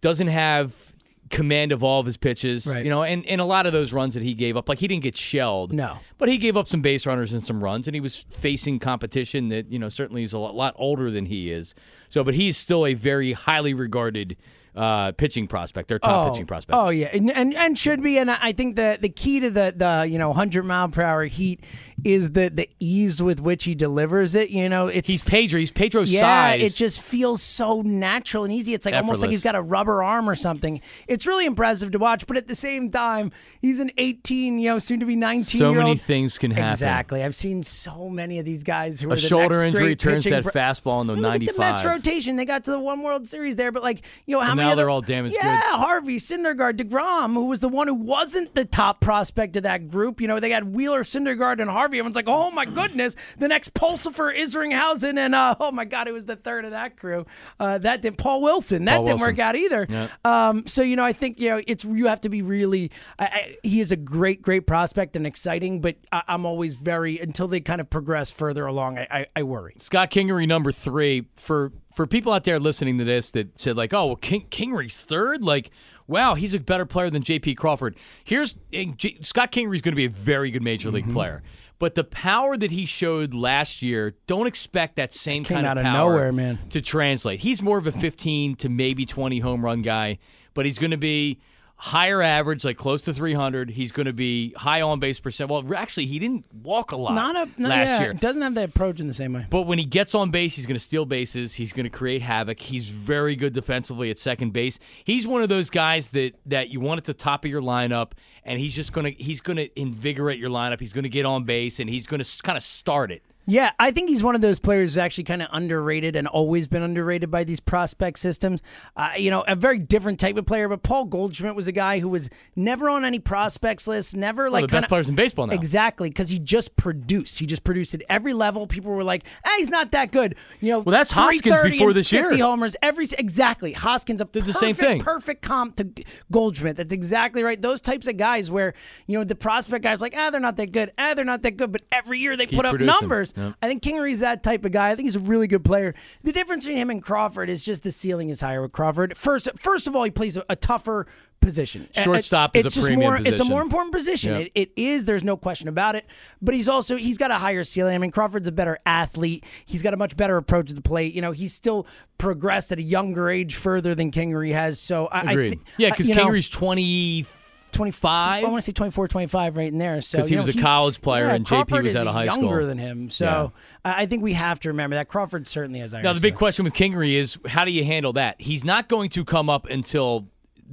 doesn't have command of all of his pitches. Right. You know, and, and a lot of those runs that he gave up, like he didn't get shelled. No. But he gave up some base runners and some runs, and he was facing competition that, you know, certainly is a lot, lot older than he is. So, but he's still a very highly regarded uh, pitching prospect, their top pitching prospect. Oh yeah, and, and and should be. And I think the the key to the the you know hundred mile per hour heat is the the ease with which he delivers it. You know, it's He's Pedro. He's Pedro's yeah, size. it just feels so natural and easy. It's like almost like he's got a rubber arm or something. It's really impressive to watch, but at the same time, he's an 18, you know, soon to be 19 So many things can happen. Exactly. I've seen so many of these guys who are a the shoulder next injury great turns that pro- fastball into I mean, Look at the Mets 95. rotation. They got to the one World Series there, but like, you know, how And now have they're all damaged Yeah, goods. Harvey, Syndergaard, Degrom, who was the one who wasn't the top prospect of that group. You know, they had Wheeler, Syndergaard, and Harvey. Everyone's like, "Oh my goodness, the next Pulsipher, Isringhausen, and uh, oh my God, it was the third of that crew. Uh, that didn't Paul Wilson. That Paul didn't Wilson. work out either. Yeah. Um, so you know, I think you know it's you have to be really. I, I, he is a great, great prospect and exciting, but I, I'm always very until they kind of progress further along. I, I, I worry. Scott Kingery, number three. For for people out there listening to this that said like, oh, well, King, Kingery's third. Like, wow, he's a better player than J.P. Crawford. Here's J, Scott Kingery's going to be a very good major league Mm-hmm. player. But the power that he showed last year, don't expect that same kind out of of power nowhere, man. to translate. He's more of a 15 to maybe 20 home run guy, but he's going to be higher average, like close to 300. He's going to be high on base percent. Well, actually, he didn't walk a lot Not a not, last yeah, year. Doesn't have that approach in the same way. But when he gets on base, he's going to steal bases. He's going to create havoc. He's very good defensively at second base. He's one of those guys that that you want at the top of your lineup, and he's just going to he's going to invigorate your lineup. He's going to get on base, and he's going to kind of start it. Yeah, I think he's one of those players who's actually kind of underrated and always been underrated by these prospect systems. Uh, you know, a very different type of player, but Paul Goldschmidt was a guy who was never on any prospects list, never One like of the best kinda- players in baseball now. Exactly, because he just produced. He just produced at every level. People were like, "Hey, he's not that good." You know, Well, that's Hoskins 330 before this year. 50 homers every exactly. Hoskins Did the same thing. perfect comp to Goldschmidt. That's exactly right. Those types of guys where you know the prospect guys like, ah, they're not that good. Ah, they're not that good. But every year they Keep put up producing. numbers. Yep. I think Kingery's that type of guy. I think he's a really good player. The difference between him and Crawford is just the ceiling is higher with Crawford. First, first of all, he plays a, a tougher position. Shortstop Uh, is a it's just premium more, It's a more important position. Yep. It, it is. There's no question about it. But he's also he's got a higher ceiling. I mean, Crawford's a better athlete. He's got a much better approach to the plate. You know, he's still progressed at a younger age further than Kingery has. So I, I Agreed. think yeah, uh, because Kingery's 20. 25. I want to say 24, 25 right in there. So he you know, was a he's- college player yeah, and JP Crawford was is out of high younger school. than him. So I I think we have to remember that Crawford certainly has. Now the big question with Kingery is how do you handle that? He's not going to come up until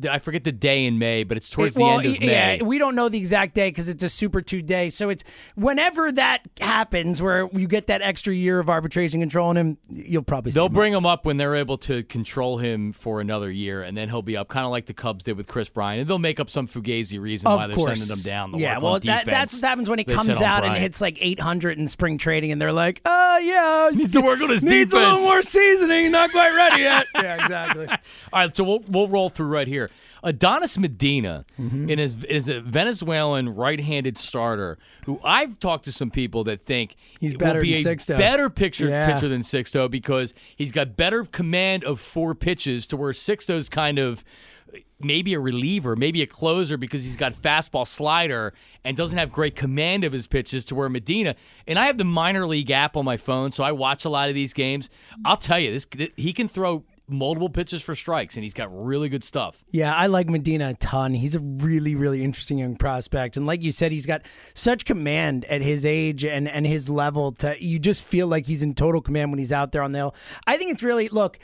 I forget the day in May, but it's towards well, the end of May. Yeah, we don't know the exact day because it's a Super Two day. So it's whenever that happens, where you get that extra year of arbitration control on him, you'll probably see They'll him. bring him up when they're able to control him for another year, and then he'll be up, kind of like the Cubs did with Kris Bryant. And they'll make up some fugazi reason Of why they're course. sending him down. To yeah, well, that, defense. that's what happens when he They comes out and hits like 800 in spring trading, and they're like, "Oh yeah, Needs to work on his needs a little more seasoning, not quite ready yet." yeah, exactly. All right, so we'll we'll roll through right here. Adonis Medina Mm-hmm. in his, is a Venezuelan right-handed starter who I've talked to some people that think He's better be than a Sixto. better picture Yeah. pitcher than Sixto because he's got better command of four pitches to where Sixto's kind of maybe a reliever, maybe a closer because he's got fastball slider and doesn't have great command of his pitches to where Medina and I have the minor league app on my phone so I watch a lot of these games. I'll tell you this he can throw multiple pitches for strikes and he's got really good stuff. Yeah, I like Medina a ton. He's a really, really interesting young prospect, and like you said, he's got such command at his age and and his level. To you just feel like he's in total command when he's out there on the hill. I think it's really look.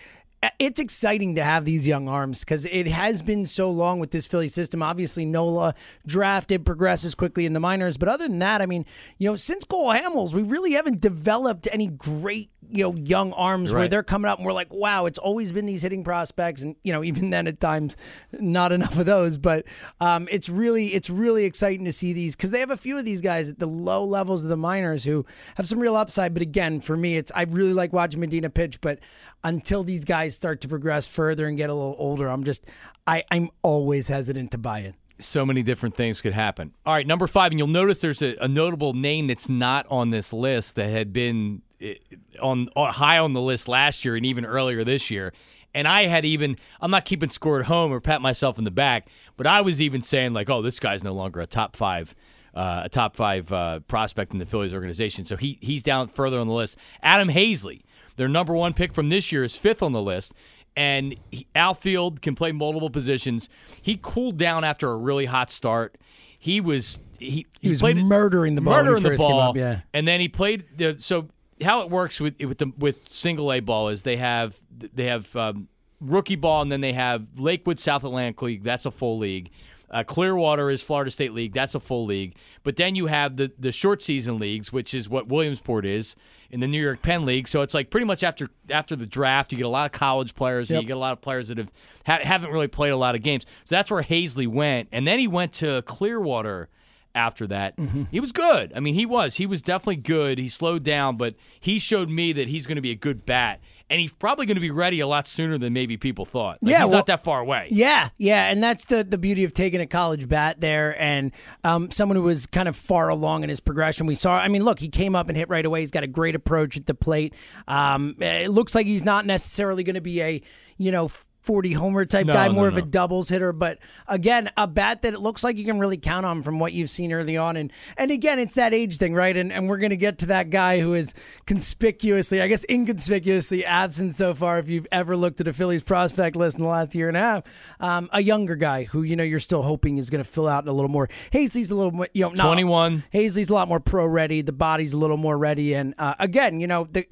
It's exciting to have these young arms because it has been so long with this Philly system. Obviously, Nola drafted, progresses quickly in the minors, but other than that, I mean, you know, since Cole Hamels, we really haven't developed any great, you know, young arms where they're coming up and we're like, wow, it's always been these hitting prospects, and you know, even then at times, not enough of those. But um, it's really, it's really exciting to see these because they have a few of these guys at the low levels of the minors who have some real upside. But again, for me, it's I really like watching Medina pitch, but until these guys start to progress further and get a little older, I'm just, I, I'm always hesitant to buy it. so many different things could happen. All right, number five, and you'll notice there's a, a notable name that's not on this list that had been eh, on, on high on the list last year and even earlier this year. And I had even I'm not keeping score at home or pat myself in the back, but I was even saying like, oh, this guy's no longer a top five. Uh, a top five uh, prospect in the Phillies organization, so he he's down further on the list. Adam Haseley, their number one pick from this year, is fifth on the list and he, outfield can play multiple positions. He cooled down after a really hot start. He was he, He was played murdering the ball he murdering the ball, up, yeah. and then he played the so how it works with with the with single A ball is they have they have um, rookie ball and then they have Lakewood South Atlantic League. That's a full league. Uh, Clearwater is Florida State League. That's a full league. But then you have the the short season leagues, which is what Williamsport is in the New York Penn League. So it's like pretty much after after the draft, you get a lot of college players, and you get a lot of players that have ha- haven't really played a lot of games. So that's where Haseley went, and then he went to Clearwater after that. Mm-hmm. He was good. I mean, he was. He was definitely good. He slowed down, but he showed me that he's going to be a good bat. And he's probably going to be ready a lot sooner than maybe people thought. Like, Yeah, he's well- not that far away. Yeah, yeah, and that's the the beauty of taking a college bat there, and um, someone who was kind of far along in his progression. We saw. I mean, look, he came up and hit right away. He's got a great approach at the plate. Um, it looks like he's not necessarily going to be a you know. 40 homer type No, guy, no, more of a doubles hitter, but again, a bat that it looks like you can really count on from what you've seen early on. And and again, it's that age thing, right? And and we're gonna get to that guy who is conspicuously, I guess inconspicuously absent so far. If you've ever looked at a Phillies prospect list in the last year and a half, um, a younger guy who you know you're still hoping is gonna fill out a little more. Haseley's a little more, you know, not, 21. Haseley's a lot more pro ready. The body's a little more ready, and uh, again, you know the.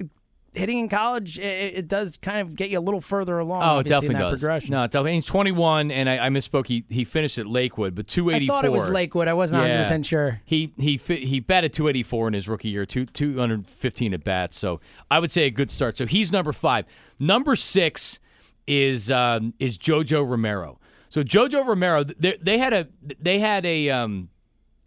Hitting in college, it, it does kind of get you a little further along. Oh, it definitely does. progression. No, definitely. He's 21, and I, I misspoke. He he finished at Lakewood, but 284. I thought it was Lakewood. I wasn't 100 percent sure. He he he batted 284 in his rookie year, two 215 at bats. So I would say a good start. So he's number five. Number six is um, is JoJo Romero. So JoJo Romero, they, they had a they had a um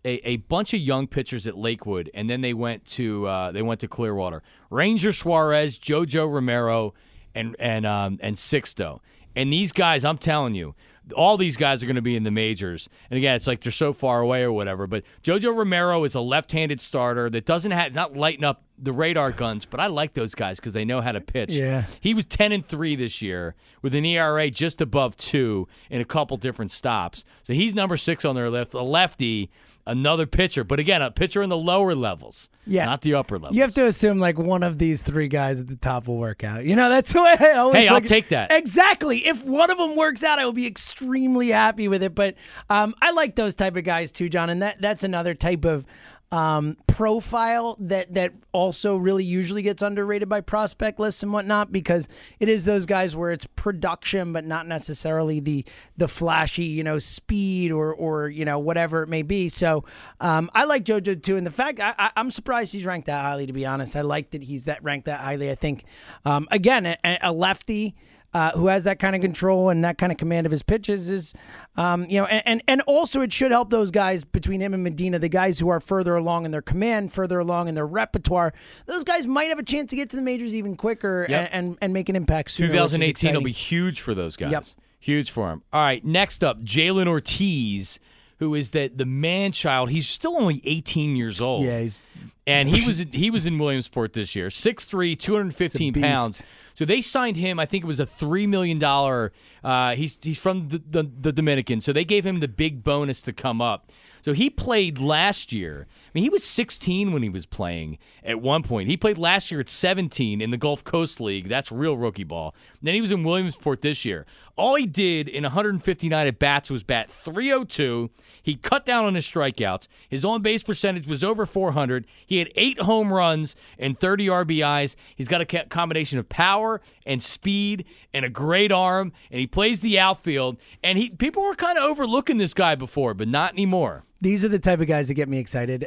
a, a bunch of young pitchers at Lakewood, and then they went to uh, they went to Clearwater. Ranger Suarez, JoJo Romero, and and um, and Sixto. And these guys, I'm telling you, all these guys are going to be in the majors. And again, it's like they're so far away or whatever. But JoJo Romero is a left-handed starter that doesn't have not lighting up the radar guns, but I like those guys because they know how to pitch. Yeah. He was 10 and 3 this year with an ERA just above 2 in a couple different stops. So he's number 6 on their list, a lefty, another pitcher, but again, a pitcher in the lower levels, Yeah. not the upper levels. You have to assume like one of these three guys at the top will work out. You know, that's the way I always. Hey, I'll take that. Exactly. If one of them works out, I will be extremely happy with it. But um, I like those type of guys too, John, and that that's another type of um, profile that that also really usually gets underrated by prospect lists and whatnot because it is those guys where it's production but not necessarily the the flashy you know speed or or you know whatever it may be. So um, I like JoJo too, and the fact I, I'm surprised he's ranked that highly. To be honest, I like that he's that ranked that highly. I think um, again a, a lefty uh, who has that kind of control and that kind of command of his pitches is, um, you know, and, and and also it should help those guys between him and Medina, the guys who are further along in their command, further along in their repertoire. Those guys might have a chance to get to the majors even quicker Yep. and, and and make an impact sooner. 2018 will be huge for those guys. Yep. Huge for him. All right, next up, Jhailyn Ortiz, who is that the man child. He's still only 18 years old. Yeah, he's and he was he was in Williamsport this year. 6'3", 215 pounds. So they signed him. I think it was a three million dollar. Uh, he's he's from the, the the Dominican, so they gave him the big bonus to come up. So he played last year. I mean, he was 16 when he was playing at one point. He played last year at 17 in the Gulf Coast League. That's real rookie ball. And then he was in Williamsport this year. All he did in 159 at bats was bat 302. He cut down on his strikeouts. His on base percentage was over 400. He had eight home runs and 30 RBIs. He's got a combination of power and speed and a great arm, and he plays the outfield. And he people were kind of overlooking this guy before, but not anymore. These are the type of guys that get me excited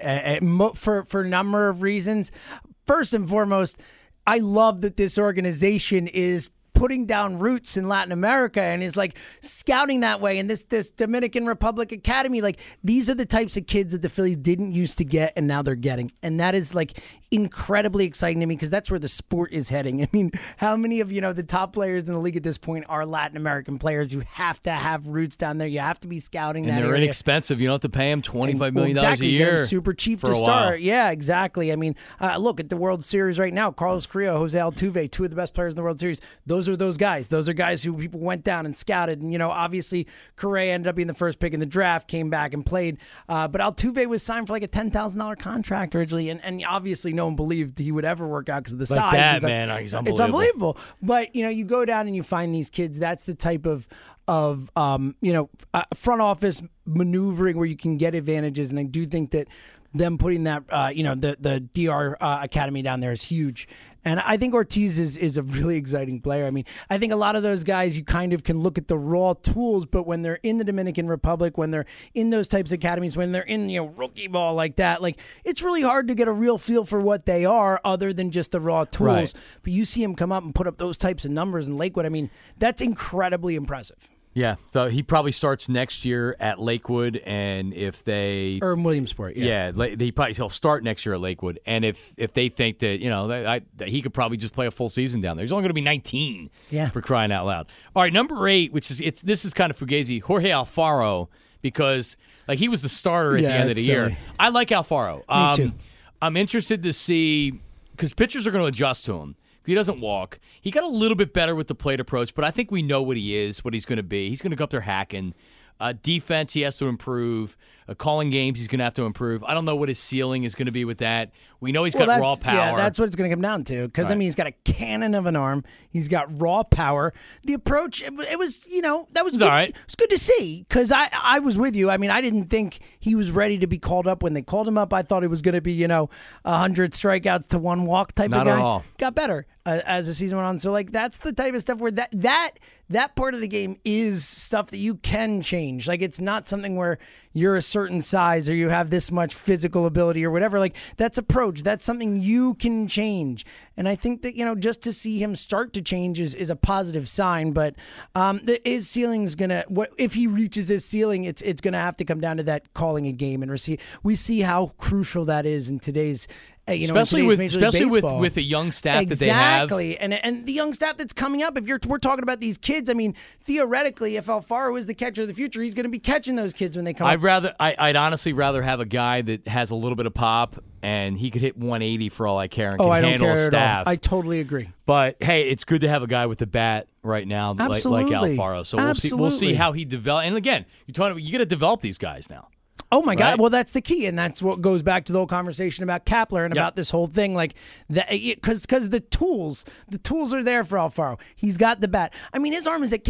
for for a number of reasons. First and foremost, I love that this organization is putting down roots in Latin America and is like scouting that way. And this this Dominican Republic Academy, like these are the types of kids that the Phillies didn't used to get, and now they're getting, and that is like incredibly exciting to me because that's where the sport is heading. I mean, how many of you know the top players in the league at this point are Latin American players? You have to have roots down there. You have to be scouting And that they're area. inexpensive. You don't have to pay them twenty five million dollars exactly. a You get 'em year. super cheap to start. Yeah, exactly. I mean, uh, look at the World Series right now. Carlos Correa, Jose Altuve, two of the best players in the World Series. Those are those guys. Those are guys who people went down and scouted. And you know, obviously, Correa ended up being the first pick in the draft, came back and played. Uh, but Altuve was signed for like a ten thousand dollar contract originally, and, and obviously, no one believed he would ever work out because of the Like size. that, stuff. man, he's It's unbelievable. unbelievable. But you know, you go down and you find these kids. That's the type of of um, you know uh, front office maneuvering where you can get advantages, and I do think that them putting that uh, you know the the DR uh, academy down there is huge. And I think Ortiz is, is a really exciting player. I mean, I think a lot of those guys, you kind of can look at the raw tools, but when they're in the Dominican Republic, when they're in those types of academies, when they're in, you know, rookie ball like that, like it's really hard to get a real feel for what they are other than just the raw tools. Right. But you see him come up and put up those types of numbers in Lakewood. I mean, that's incredibly impressive. Yeah, so he probably starts next year at Lakewood, and if they Or Williamsport, yeah. Yeah, he probably he'll start next year at Lakewood, and if if they think that you know that, I, that he could probably just play a full season down there, he's only going to be 19. Yeah. for crying out loud. All right, number eight, which is it's this is kind of fugazi, Jorge Alfaro, because like he was the starter at Yeah, the end of the it's year. silly. I like Alfaro. Um, too. I'm interested to see because pitchers are going to adjust to him. He doesn't walk. He got a little bit better with the plate approach, but I think we know what he is, what he's going to be. He's going to go up there hacking. Uh, defense, he has to improve. Uh, calling games, he's going to have to improve. I don't know what his ceiling is going to be with that. We know he's Well, got raw power. yeah, that's what it's going to come down to. Because I mean, he's got a cannon of an arm. He's got raw power. The approach, it, it was, you know, that was good. all right. It's good to see. Because I, I was with you. I mean, I didn't think he was ready to be called up when they called him up. I thought it was going to be, you know, hundred strikeouts to one walk type Not of at guy. all. Got better uh, as the season went on. So like, that's the type of stuff where that that that part of the game is stuff that you can change. Like, it's not something where you're a certain size or you have this much physical ability or whatever. Like that's approach. That's something you can change. And I think that you know just to see him start to change is, is a positive sign. But um, the, his ceiling's gonna. What if he reaches his ceiling? It's it's gonna have to come down to that calling a game and receive. We see how crucial that is in today's. uh, You know, especially with especially with Baseball. with the young staff that they have. Exactly, and and the young staff that's coming up. If you're we're talking about these kids, I mean, theoretically, if Alfaro is the catcher of the future, he's going to be catching those kids when they come I'd up. rather I, I'd honestly rather have a guy that has a little bit of pop and he could hit 180 for all I care and Oh, can I handle care a at staff. I totally agree. But hey, it's good to have a guy with a bat right now, like, like Absolutely. Alfaro. So we'll see. We'll see how he develop. And again, you're talking about you got to develop these guys now. Oh my Right? God! Well, that's the key, and that's what goes back to the whole conversation about Kapler and Yep. about this whole thing, like that, because because the tools, the tools are there for Alfaro. He's got the bat. I mean, his arm is a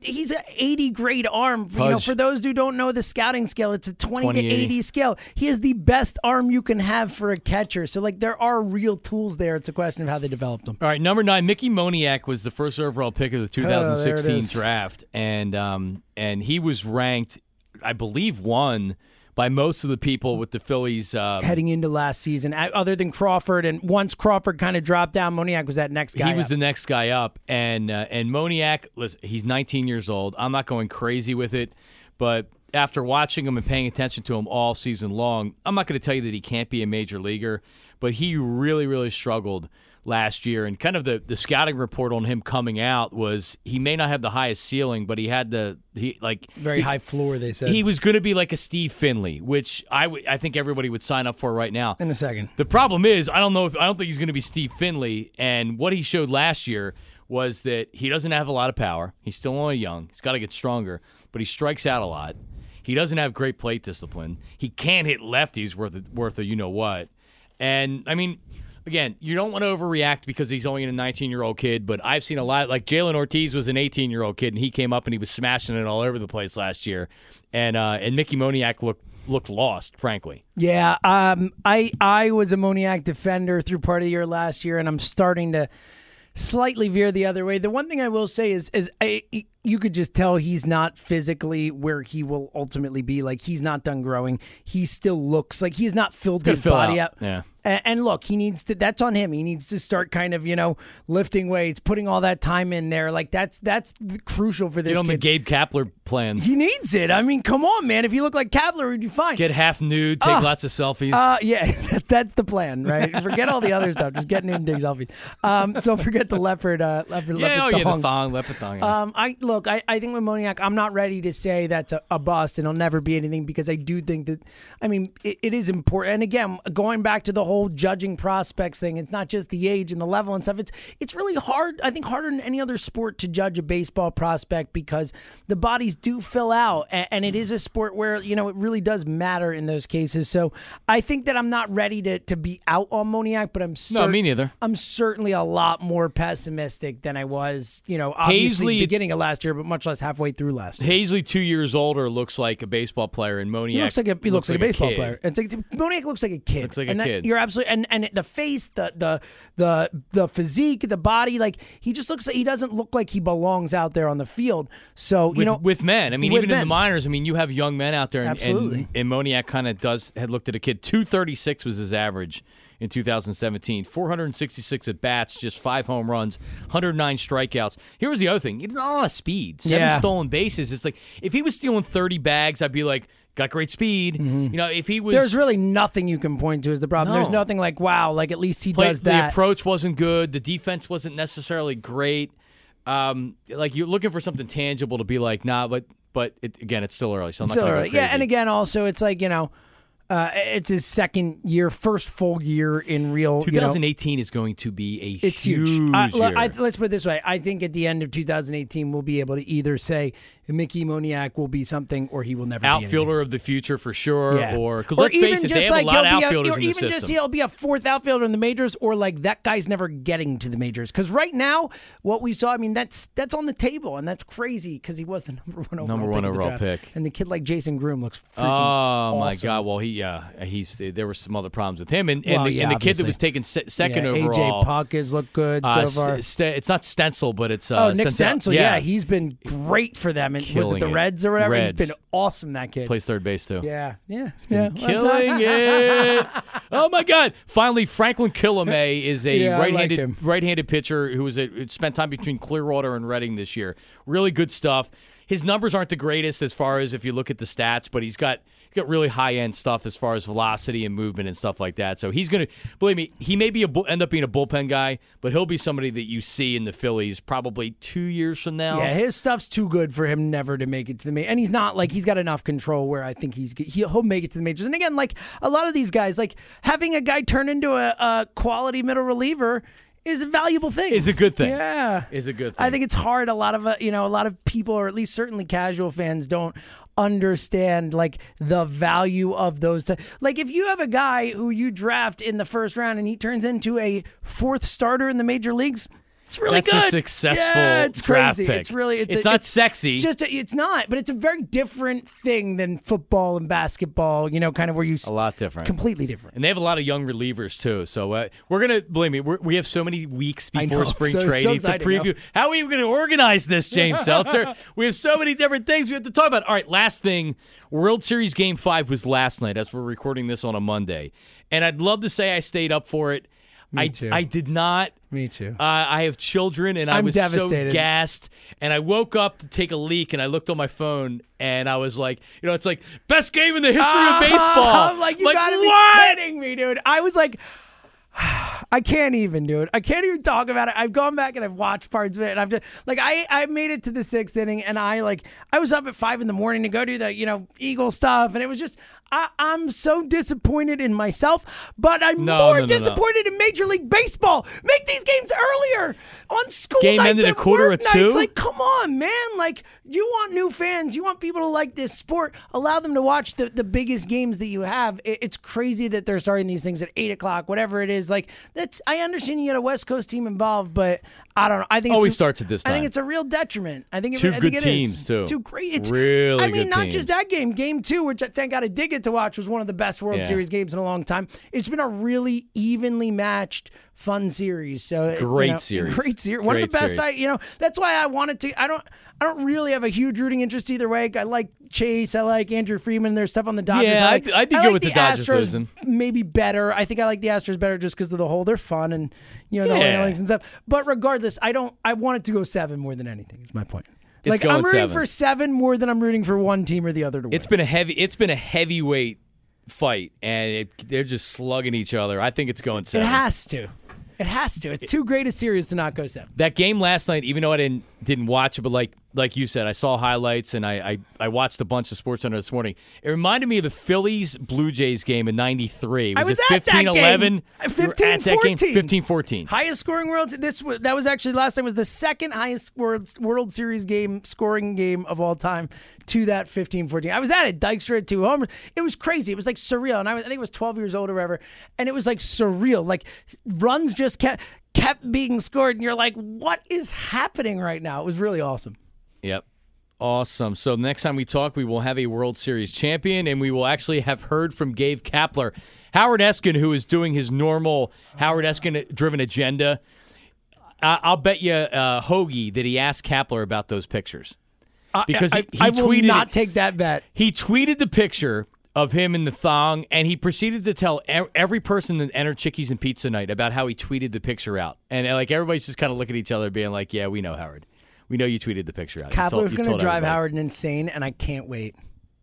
he's an 80 grade arm. You know, for those who don't know the scouting scale, it's a 20 to 20, 80 scale. He has the best arm you can have for a catcher. So like, there are real tools there. It's a question of how they developed them. All right, number nine, Mickey Moniak was the first overall pick of the 2016 is. draft, and um, and he was ranked, I believe, one by most of the people with the Phillies. Um, Heading into last season, other than Crawford, and once Crawford kind of dropped down, Moniak was that next guy. he was up. the next guy up, and uh, and Moniak, listen, he's 19 years old. I'm not going crazy with it, but after watching him and paying attention to him all season long, I'm not going to tell you that he can't be a major leaguer, but he really, really struggled last year. And kind of the, the scouting report on him coming out was he may not have the highest ceiling, but he had the he like very he- high floor. They said He was going to be like a Steve Finley, which I I think everybody would sign up for right now. in a second. The problem is, I don't know if I don't think he's going to be Steve Finley. And what he showed last year was that he doesn't have a lot of power. He's still only young. He's got to get stronger, but he strikes out a lot. He doesn't have great plate discipline. He can't hit lefties worth of, worth a you know what. And I mean, again, you don't want to overreact because he's only a 19 year old kid. But I've seen a lot. Like Jhailyn Ortiz was an 18 year old kid, and he came up and he was smashing it all over the place last year. And uh, and Mickey Moniak looked looked lost, frankly. Yeah, um, I I was a Moniak defender through part of the year last year, and I'm starting to slightly veer the other way. The one thing I will say is is I, you could just tell he's not physically where he will ultimately be. Like he's not done growing. He still looks like he's not filled his body out, up. yeah. And look, he needs to. That's on him. He needs to start kind of, you know, lifting weights, putting all that time in there. Like that's that's crucial for this Get on the kid. Gabe Kapler plan. he needs it. I mean, come on, man. If you look like Kapler, you'd be fine. Get half nude, take lots of selfies. Uh, yeah, that's the plan, right? Forget all the other stuff. Just get nude and take selfies. Um, don't forget the leopard, uh, leopard, yeah, leopard oh yeah, thong. the thong, leopard thong. yeah. Um, I look. I, I think with Moniak, I'm not ready to say that's a, a bust and it'll never be anything because I do think that. I mean, it, it is important. And again, going back to the whole judging prospects thing, it's not just the age and the level and stuff. It's it's really hard. I think harder than any other sport to judge a baseball prospect because the bodies do fill out, and, and it mm. is a sport where you know it really does matter in those cases. So I think that I'm not ready to to be out on Moniak, but I'm no, me neither. I'm certainly a lot more pessimistic than I was, you know, obviously Haseley- beginning of last year, but much less halfway through last year. Haseley, two years older, looks like a baseball player, and Moniak He looks like a he looks, like, a baseball kid. player. It's like Moniak looks like a kid. Looks like a and that- kid. You're absolutely. And and the face, the the the the physique, the body, like he just looks. He doesn't look like he belongs out there on the field. So you with, know, with men. I mean, even in the minors, I mean, you have young men out there, and, Absolutely. and, and kind of does had looked at a kid. Two thirty six was his average in 2017. 466 at bats, just five home runs, 109 strikeouts. Here was the other thing: he's not a lot of speed. Seven Yeah. stolen bases. It's like if he was stealing 30 bags, I'd be like, got great speed. You know, if he was Mm-hmm. there's really nothing you can point to as the problem. There's nothing like wow, like at least he play- does that. the approach wasn't good. The defense wasn't necessarily great. Um, like you're looking for something tangible to be like, nah, but but it, again, it's still early, so I'm not Still early. yeah, and again, also it's like you know, uh, it's his second year, first full year in real. You know, 2018 is going to be a it's huge, huge. Year. I, let's put it this way: I think at the end of 2018, we'll be able to either say Mickey Moniak will be something, or he will never outfielder of the future for sure. Yeah. Or because let's face it, they have like a lot of outfielders or in the system. even just he'll be a fourth outfielder in the majors, or like that guy's never getting to the majors. Because right now, what we saw, I mean, that's that's on the table, and that's crazy because he was the number one overall Number pick one overall pick. and the kid like Jason Groome looks freaking. Oh my. God! Well, he yeah, he's there were some other problems with him, and and, Well, the, yeah, and the kid that was taken se- second yeah, overall. AJ Puk has looked good uh, so far. St- St- it's not Senzel, but it's uh, Oh, Nick Senzel. Senzel, yeah. he's been great for them. And was it the it. Reds or whatever? Reds. He's been awesome. That kid. plays third base too. Yeah, yeah, yeah. killing it. Oh my God! Finally, Franklyn Kilome is a Yeah, right-handed him. right-handed pitcher who was a, spent time between Clearwater and Reading this year. Really good stuff. His numbers aren't the greatest as far as if you look at the stats, but he's got he's got really high end stuff as far as velocity and movement and stuff like that. So he's gonna believe me. He may be a bull- end up being a bullpen guy, but he'll be somebody that you see in the Phillies probably two years from now. Yeah, his stuff's too good for him never to make it to the major. And he's not like he's got enough control where I think he's he'll, he'll make it to the majors. And again, like a lot of these guys, like having a guy turn into a, a quality middle reliever is a valuable thing. Is a good thing. Yeah, Is a good thing. I think it's hard. A lot of uh, you know, a lot of people, or at least certainly casual fans, don't understand like the value of those. T- like if you have a guy who you draft in the first round and he turns into a fourth starter in the major leagues. It's really That's good. a successful yeah, it's draft crazy. pick. It's really it's, It's a- not sexy. It's just a, it's not, but it's a very different thing than football and basketball. You know, kind of where you a lot different. completely different. And they have a lot of young relievers too. So uh, we're gonna believe me. We're, we have so many weeks before know. spring So- so training to exciting, preview. How are we going to organize this, James Seltzer? we have so many different things we have to talk about. All right, last thing. World Series Game Five was last night, as we're recording this on a Monday, and I'd love to say I stayed up for it. I too. I did not. Me too. Uh, I have children, and I I'm was devastated. so gassed. And I woke up to take a leak, and I looked on my phone, and I was like, you know, it's like best game in the history of baseball. I'm like, you gotta what? be kidding me, dude. I was like, I can't even, dude. I can't even talk about it. I've gone back and I've watched parts of it, and I've just like I I made it to the sixth inning, and I like I was up at five in the morning to go do the you know Eagle stuff, and it was just I, I'm so disappointed in myself, but I'm No, more no, no, disappointed in Major League Baseball. Make these games earlier on school Game nights ended and at quarter of two? nights. Like, come on, man! Like, you want new fans, you want people to like this sport. Allow them to watch the, the biggest games that you have. It- it's crazy that they're starting these things at eight o'clock, whatever it is. Like, that's I understand you got a West Coast team involved, but I don't know. I think Always it's oh, starts at this I think it's a real detriment. I think it, Two I think good it is. teams, too. Two great. It's Really I mean, not teams. just that game. Game two, which I thank God I did get to watch, was one of the best World Yeah. Series games in a long time. It's been a really evenly matched, fun series. So Great you know, series. Great series. One of the best. series. I you know that's why I wanted to. I don't. I don't really have a huge rooting interest either way. I like Chase. I like Andrew Friedman. There's stuff on the Dodgers. Yeah, I like, I'd- I'd be I good like with the Dodgers Astros losing. Maybe better. I think I like the Astros better just because of the whole. They're fun and you know the Yeah. and stuff. But regardless, I don't. I want it to go seven more than anything. Is my point. It's like I'm rooting seven. for seven more than I'm rooting for one team or the other to win. It's been a heavy. It's been a heavyweight fight, and it, they're just slugging each other. I think it's going to It has to. It has to. It's too great a series to not go seven. that game last night, even though I didn't didn't watch it, but like like you said, I saw highlights and I I, I watched a bunch of Sports Center this morning. It reminded me of the Phillies Blue Jays game in '93. I was it at that 15 11? game. 15 14. 15 14. Highest scoring world. This was that was actually last time was the second highest World World Series game scoring game of all time to that 15-14. I was at it. Dykstra had two homers. It was crazy. It was like surreal. And I, was, I think it was 12 years old or whatever. And it was like surreal. Like runs just kept kept being scored, and you're like, what is happening right now? It was really awesome. Yep. Awesome. So next time we talk, we will have a World Series champion, and we will actually have heard from Gabe Kapler. Howard Eskin, who is doing his normal Howard Eskin driven agenda, I'll bet you uh, Hoagie that he asked Kapler about those pictures because I, he, he I will tweeted not take that bet. he tweeted the picture of him in the thong, and he proceeded to tell every person that entered Chickies and Pizza Night about how he tweeted the picture out, and like everybody's just kind of looking at each other, being like, "Yeah, we know Howard. We know you tweeted the picture out." Kapler's going to drive everybody." Howard insane, and I can't wait.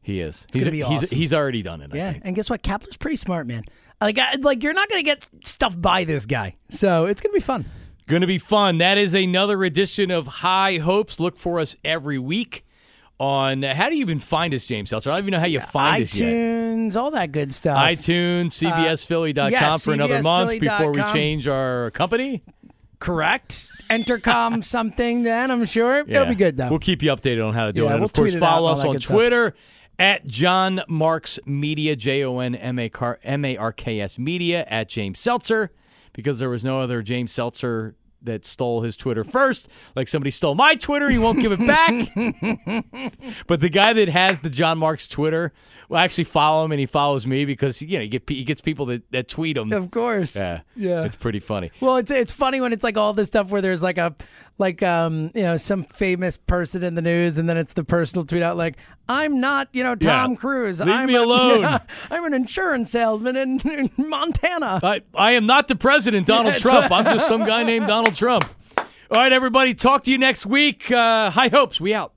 He is. gonna he's, be awesome. he's already done it. I Yeah, and guess what? Kapler's pretty smart, man. Like, I, like you're not going to get stuff by this guy, so it's going to be fun. Going to be fun. That is another edition of High Hopes. Look for us every week on. How do you even find us, James Seltzer? I don't even know how you find us yet. iTunes, all that good stuff. iTunes, uh, CBSPhilly.com yes, for another month before we change our company. Correct. Entercom something. Then I'm sure it'll be good though. We'll keep you updated on how to do Yeah, it. And we'll of course, tweet it out follow us on good stuff. Twitter at John Marks Media, J O N M A Car- M A R K S Media, at James Seltzer, because there was no other James Seltzer that stole his Twitter first. Like somebody stole my Twitter, he won't give it back. but the guy that has the John Marks Twitter, will actually follow him, and he follows me because you know he, get, he gets people that, that tweet him. of course. Yeah, Yeah. it's pretty funny. Well, it's it's funny when it's like all this stuff where there's like a like um you know some famous person in the news and then it's the personal tweet out like I'm not you know Tom Yeah. Cruise Leave I'm me a- alone." yeah, I'm an insurance salesman in, in Montana. I, I am not the president, Donald That's Trump. I'm just some guy named Donald Trump. All right, everybody. Talk to you next week. Uh, high hopes. We out.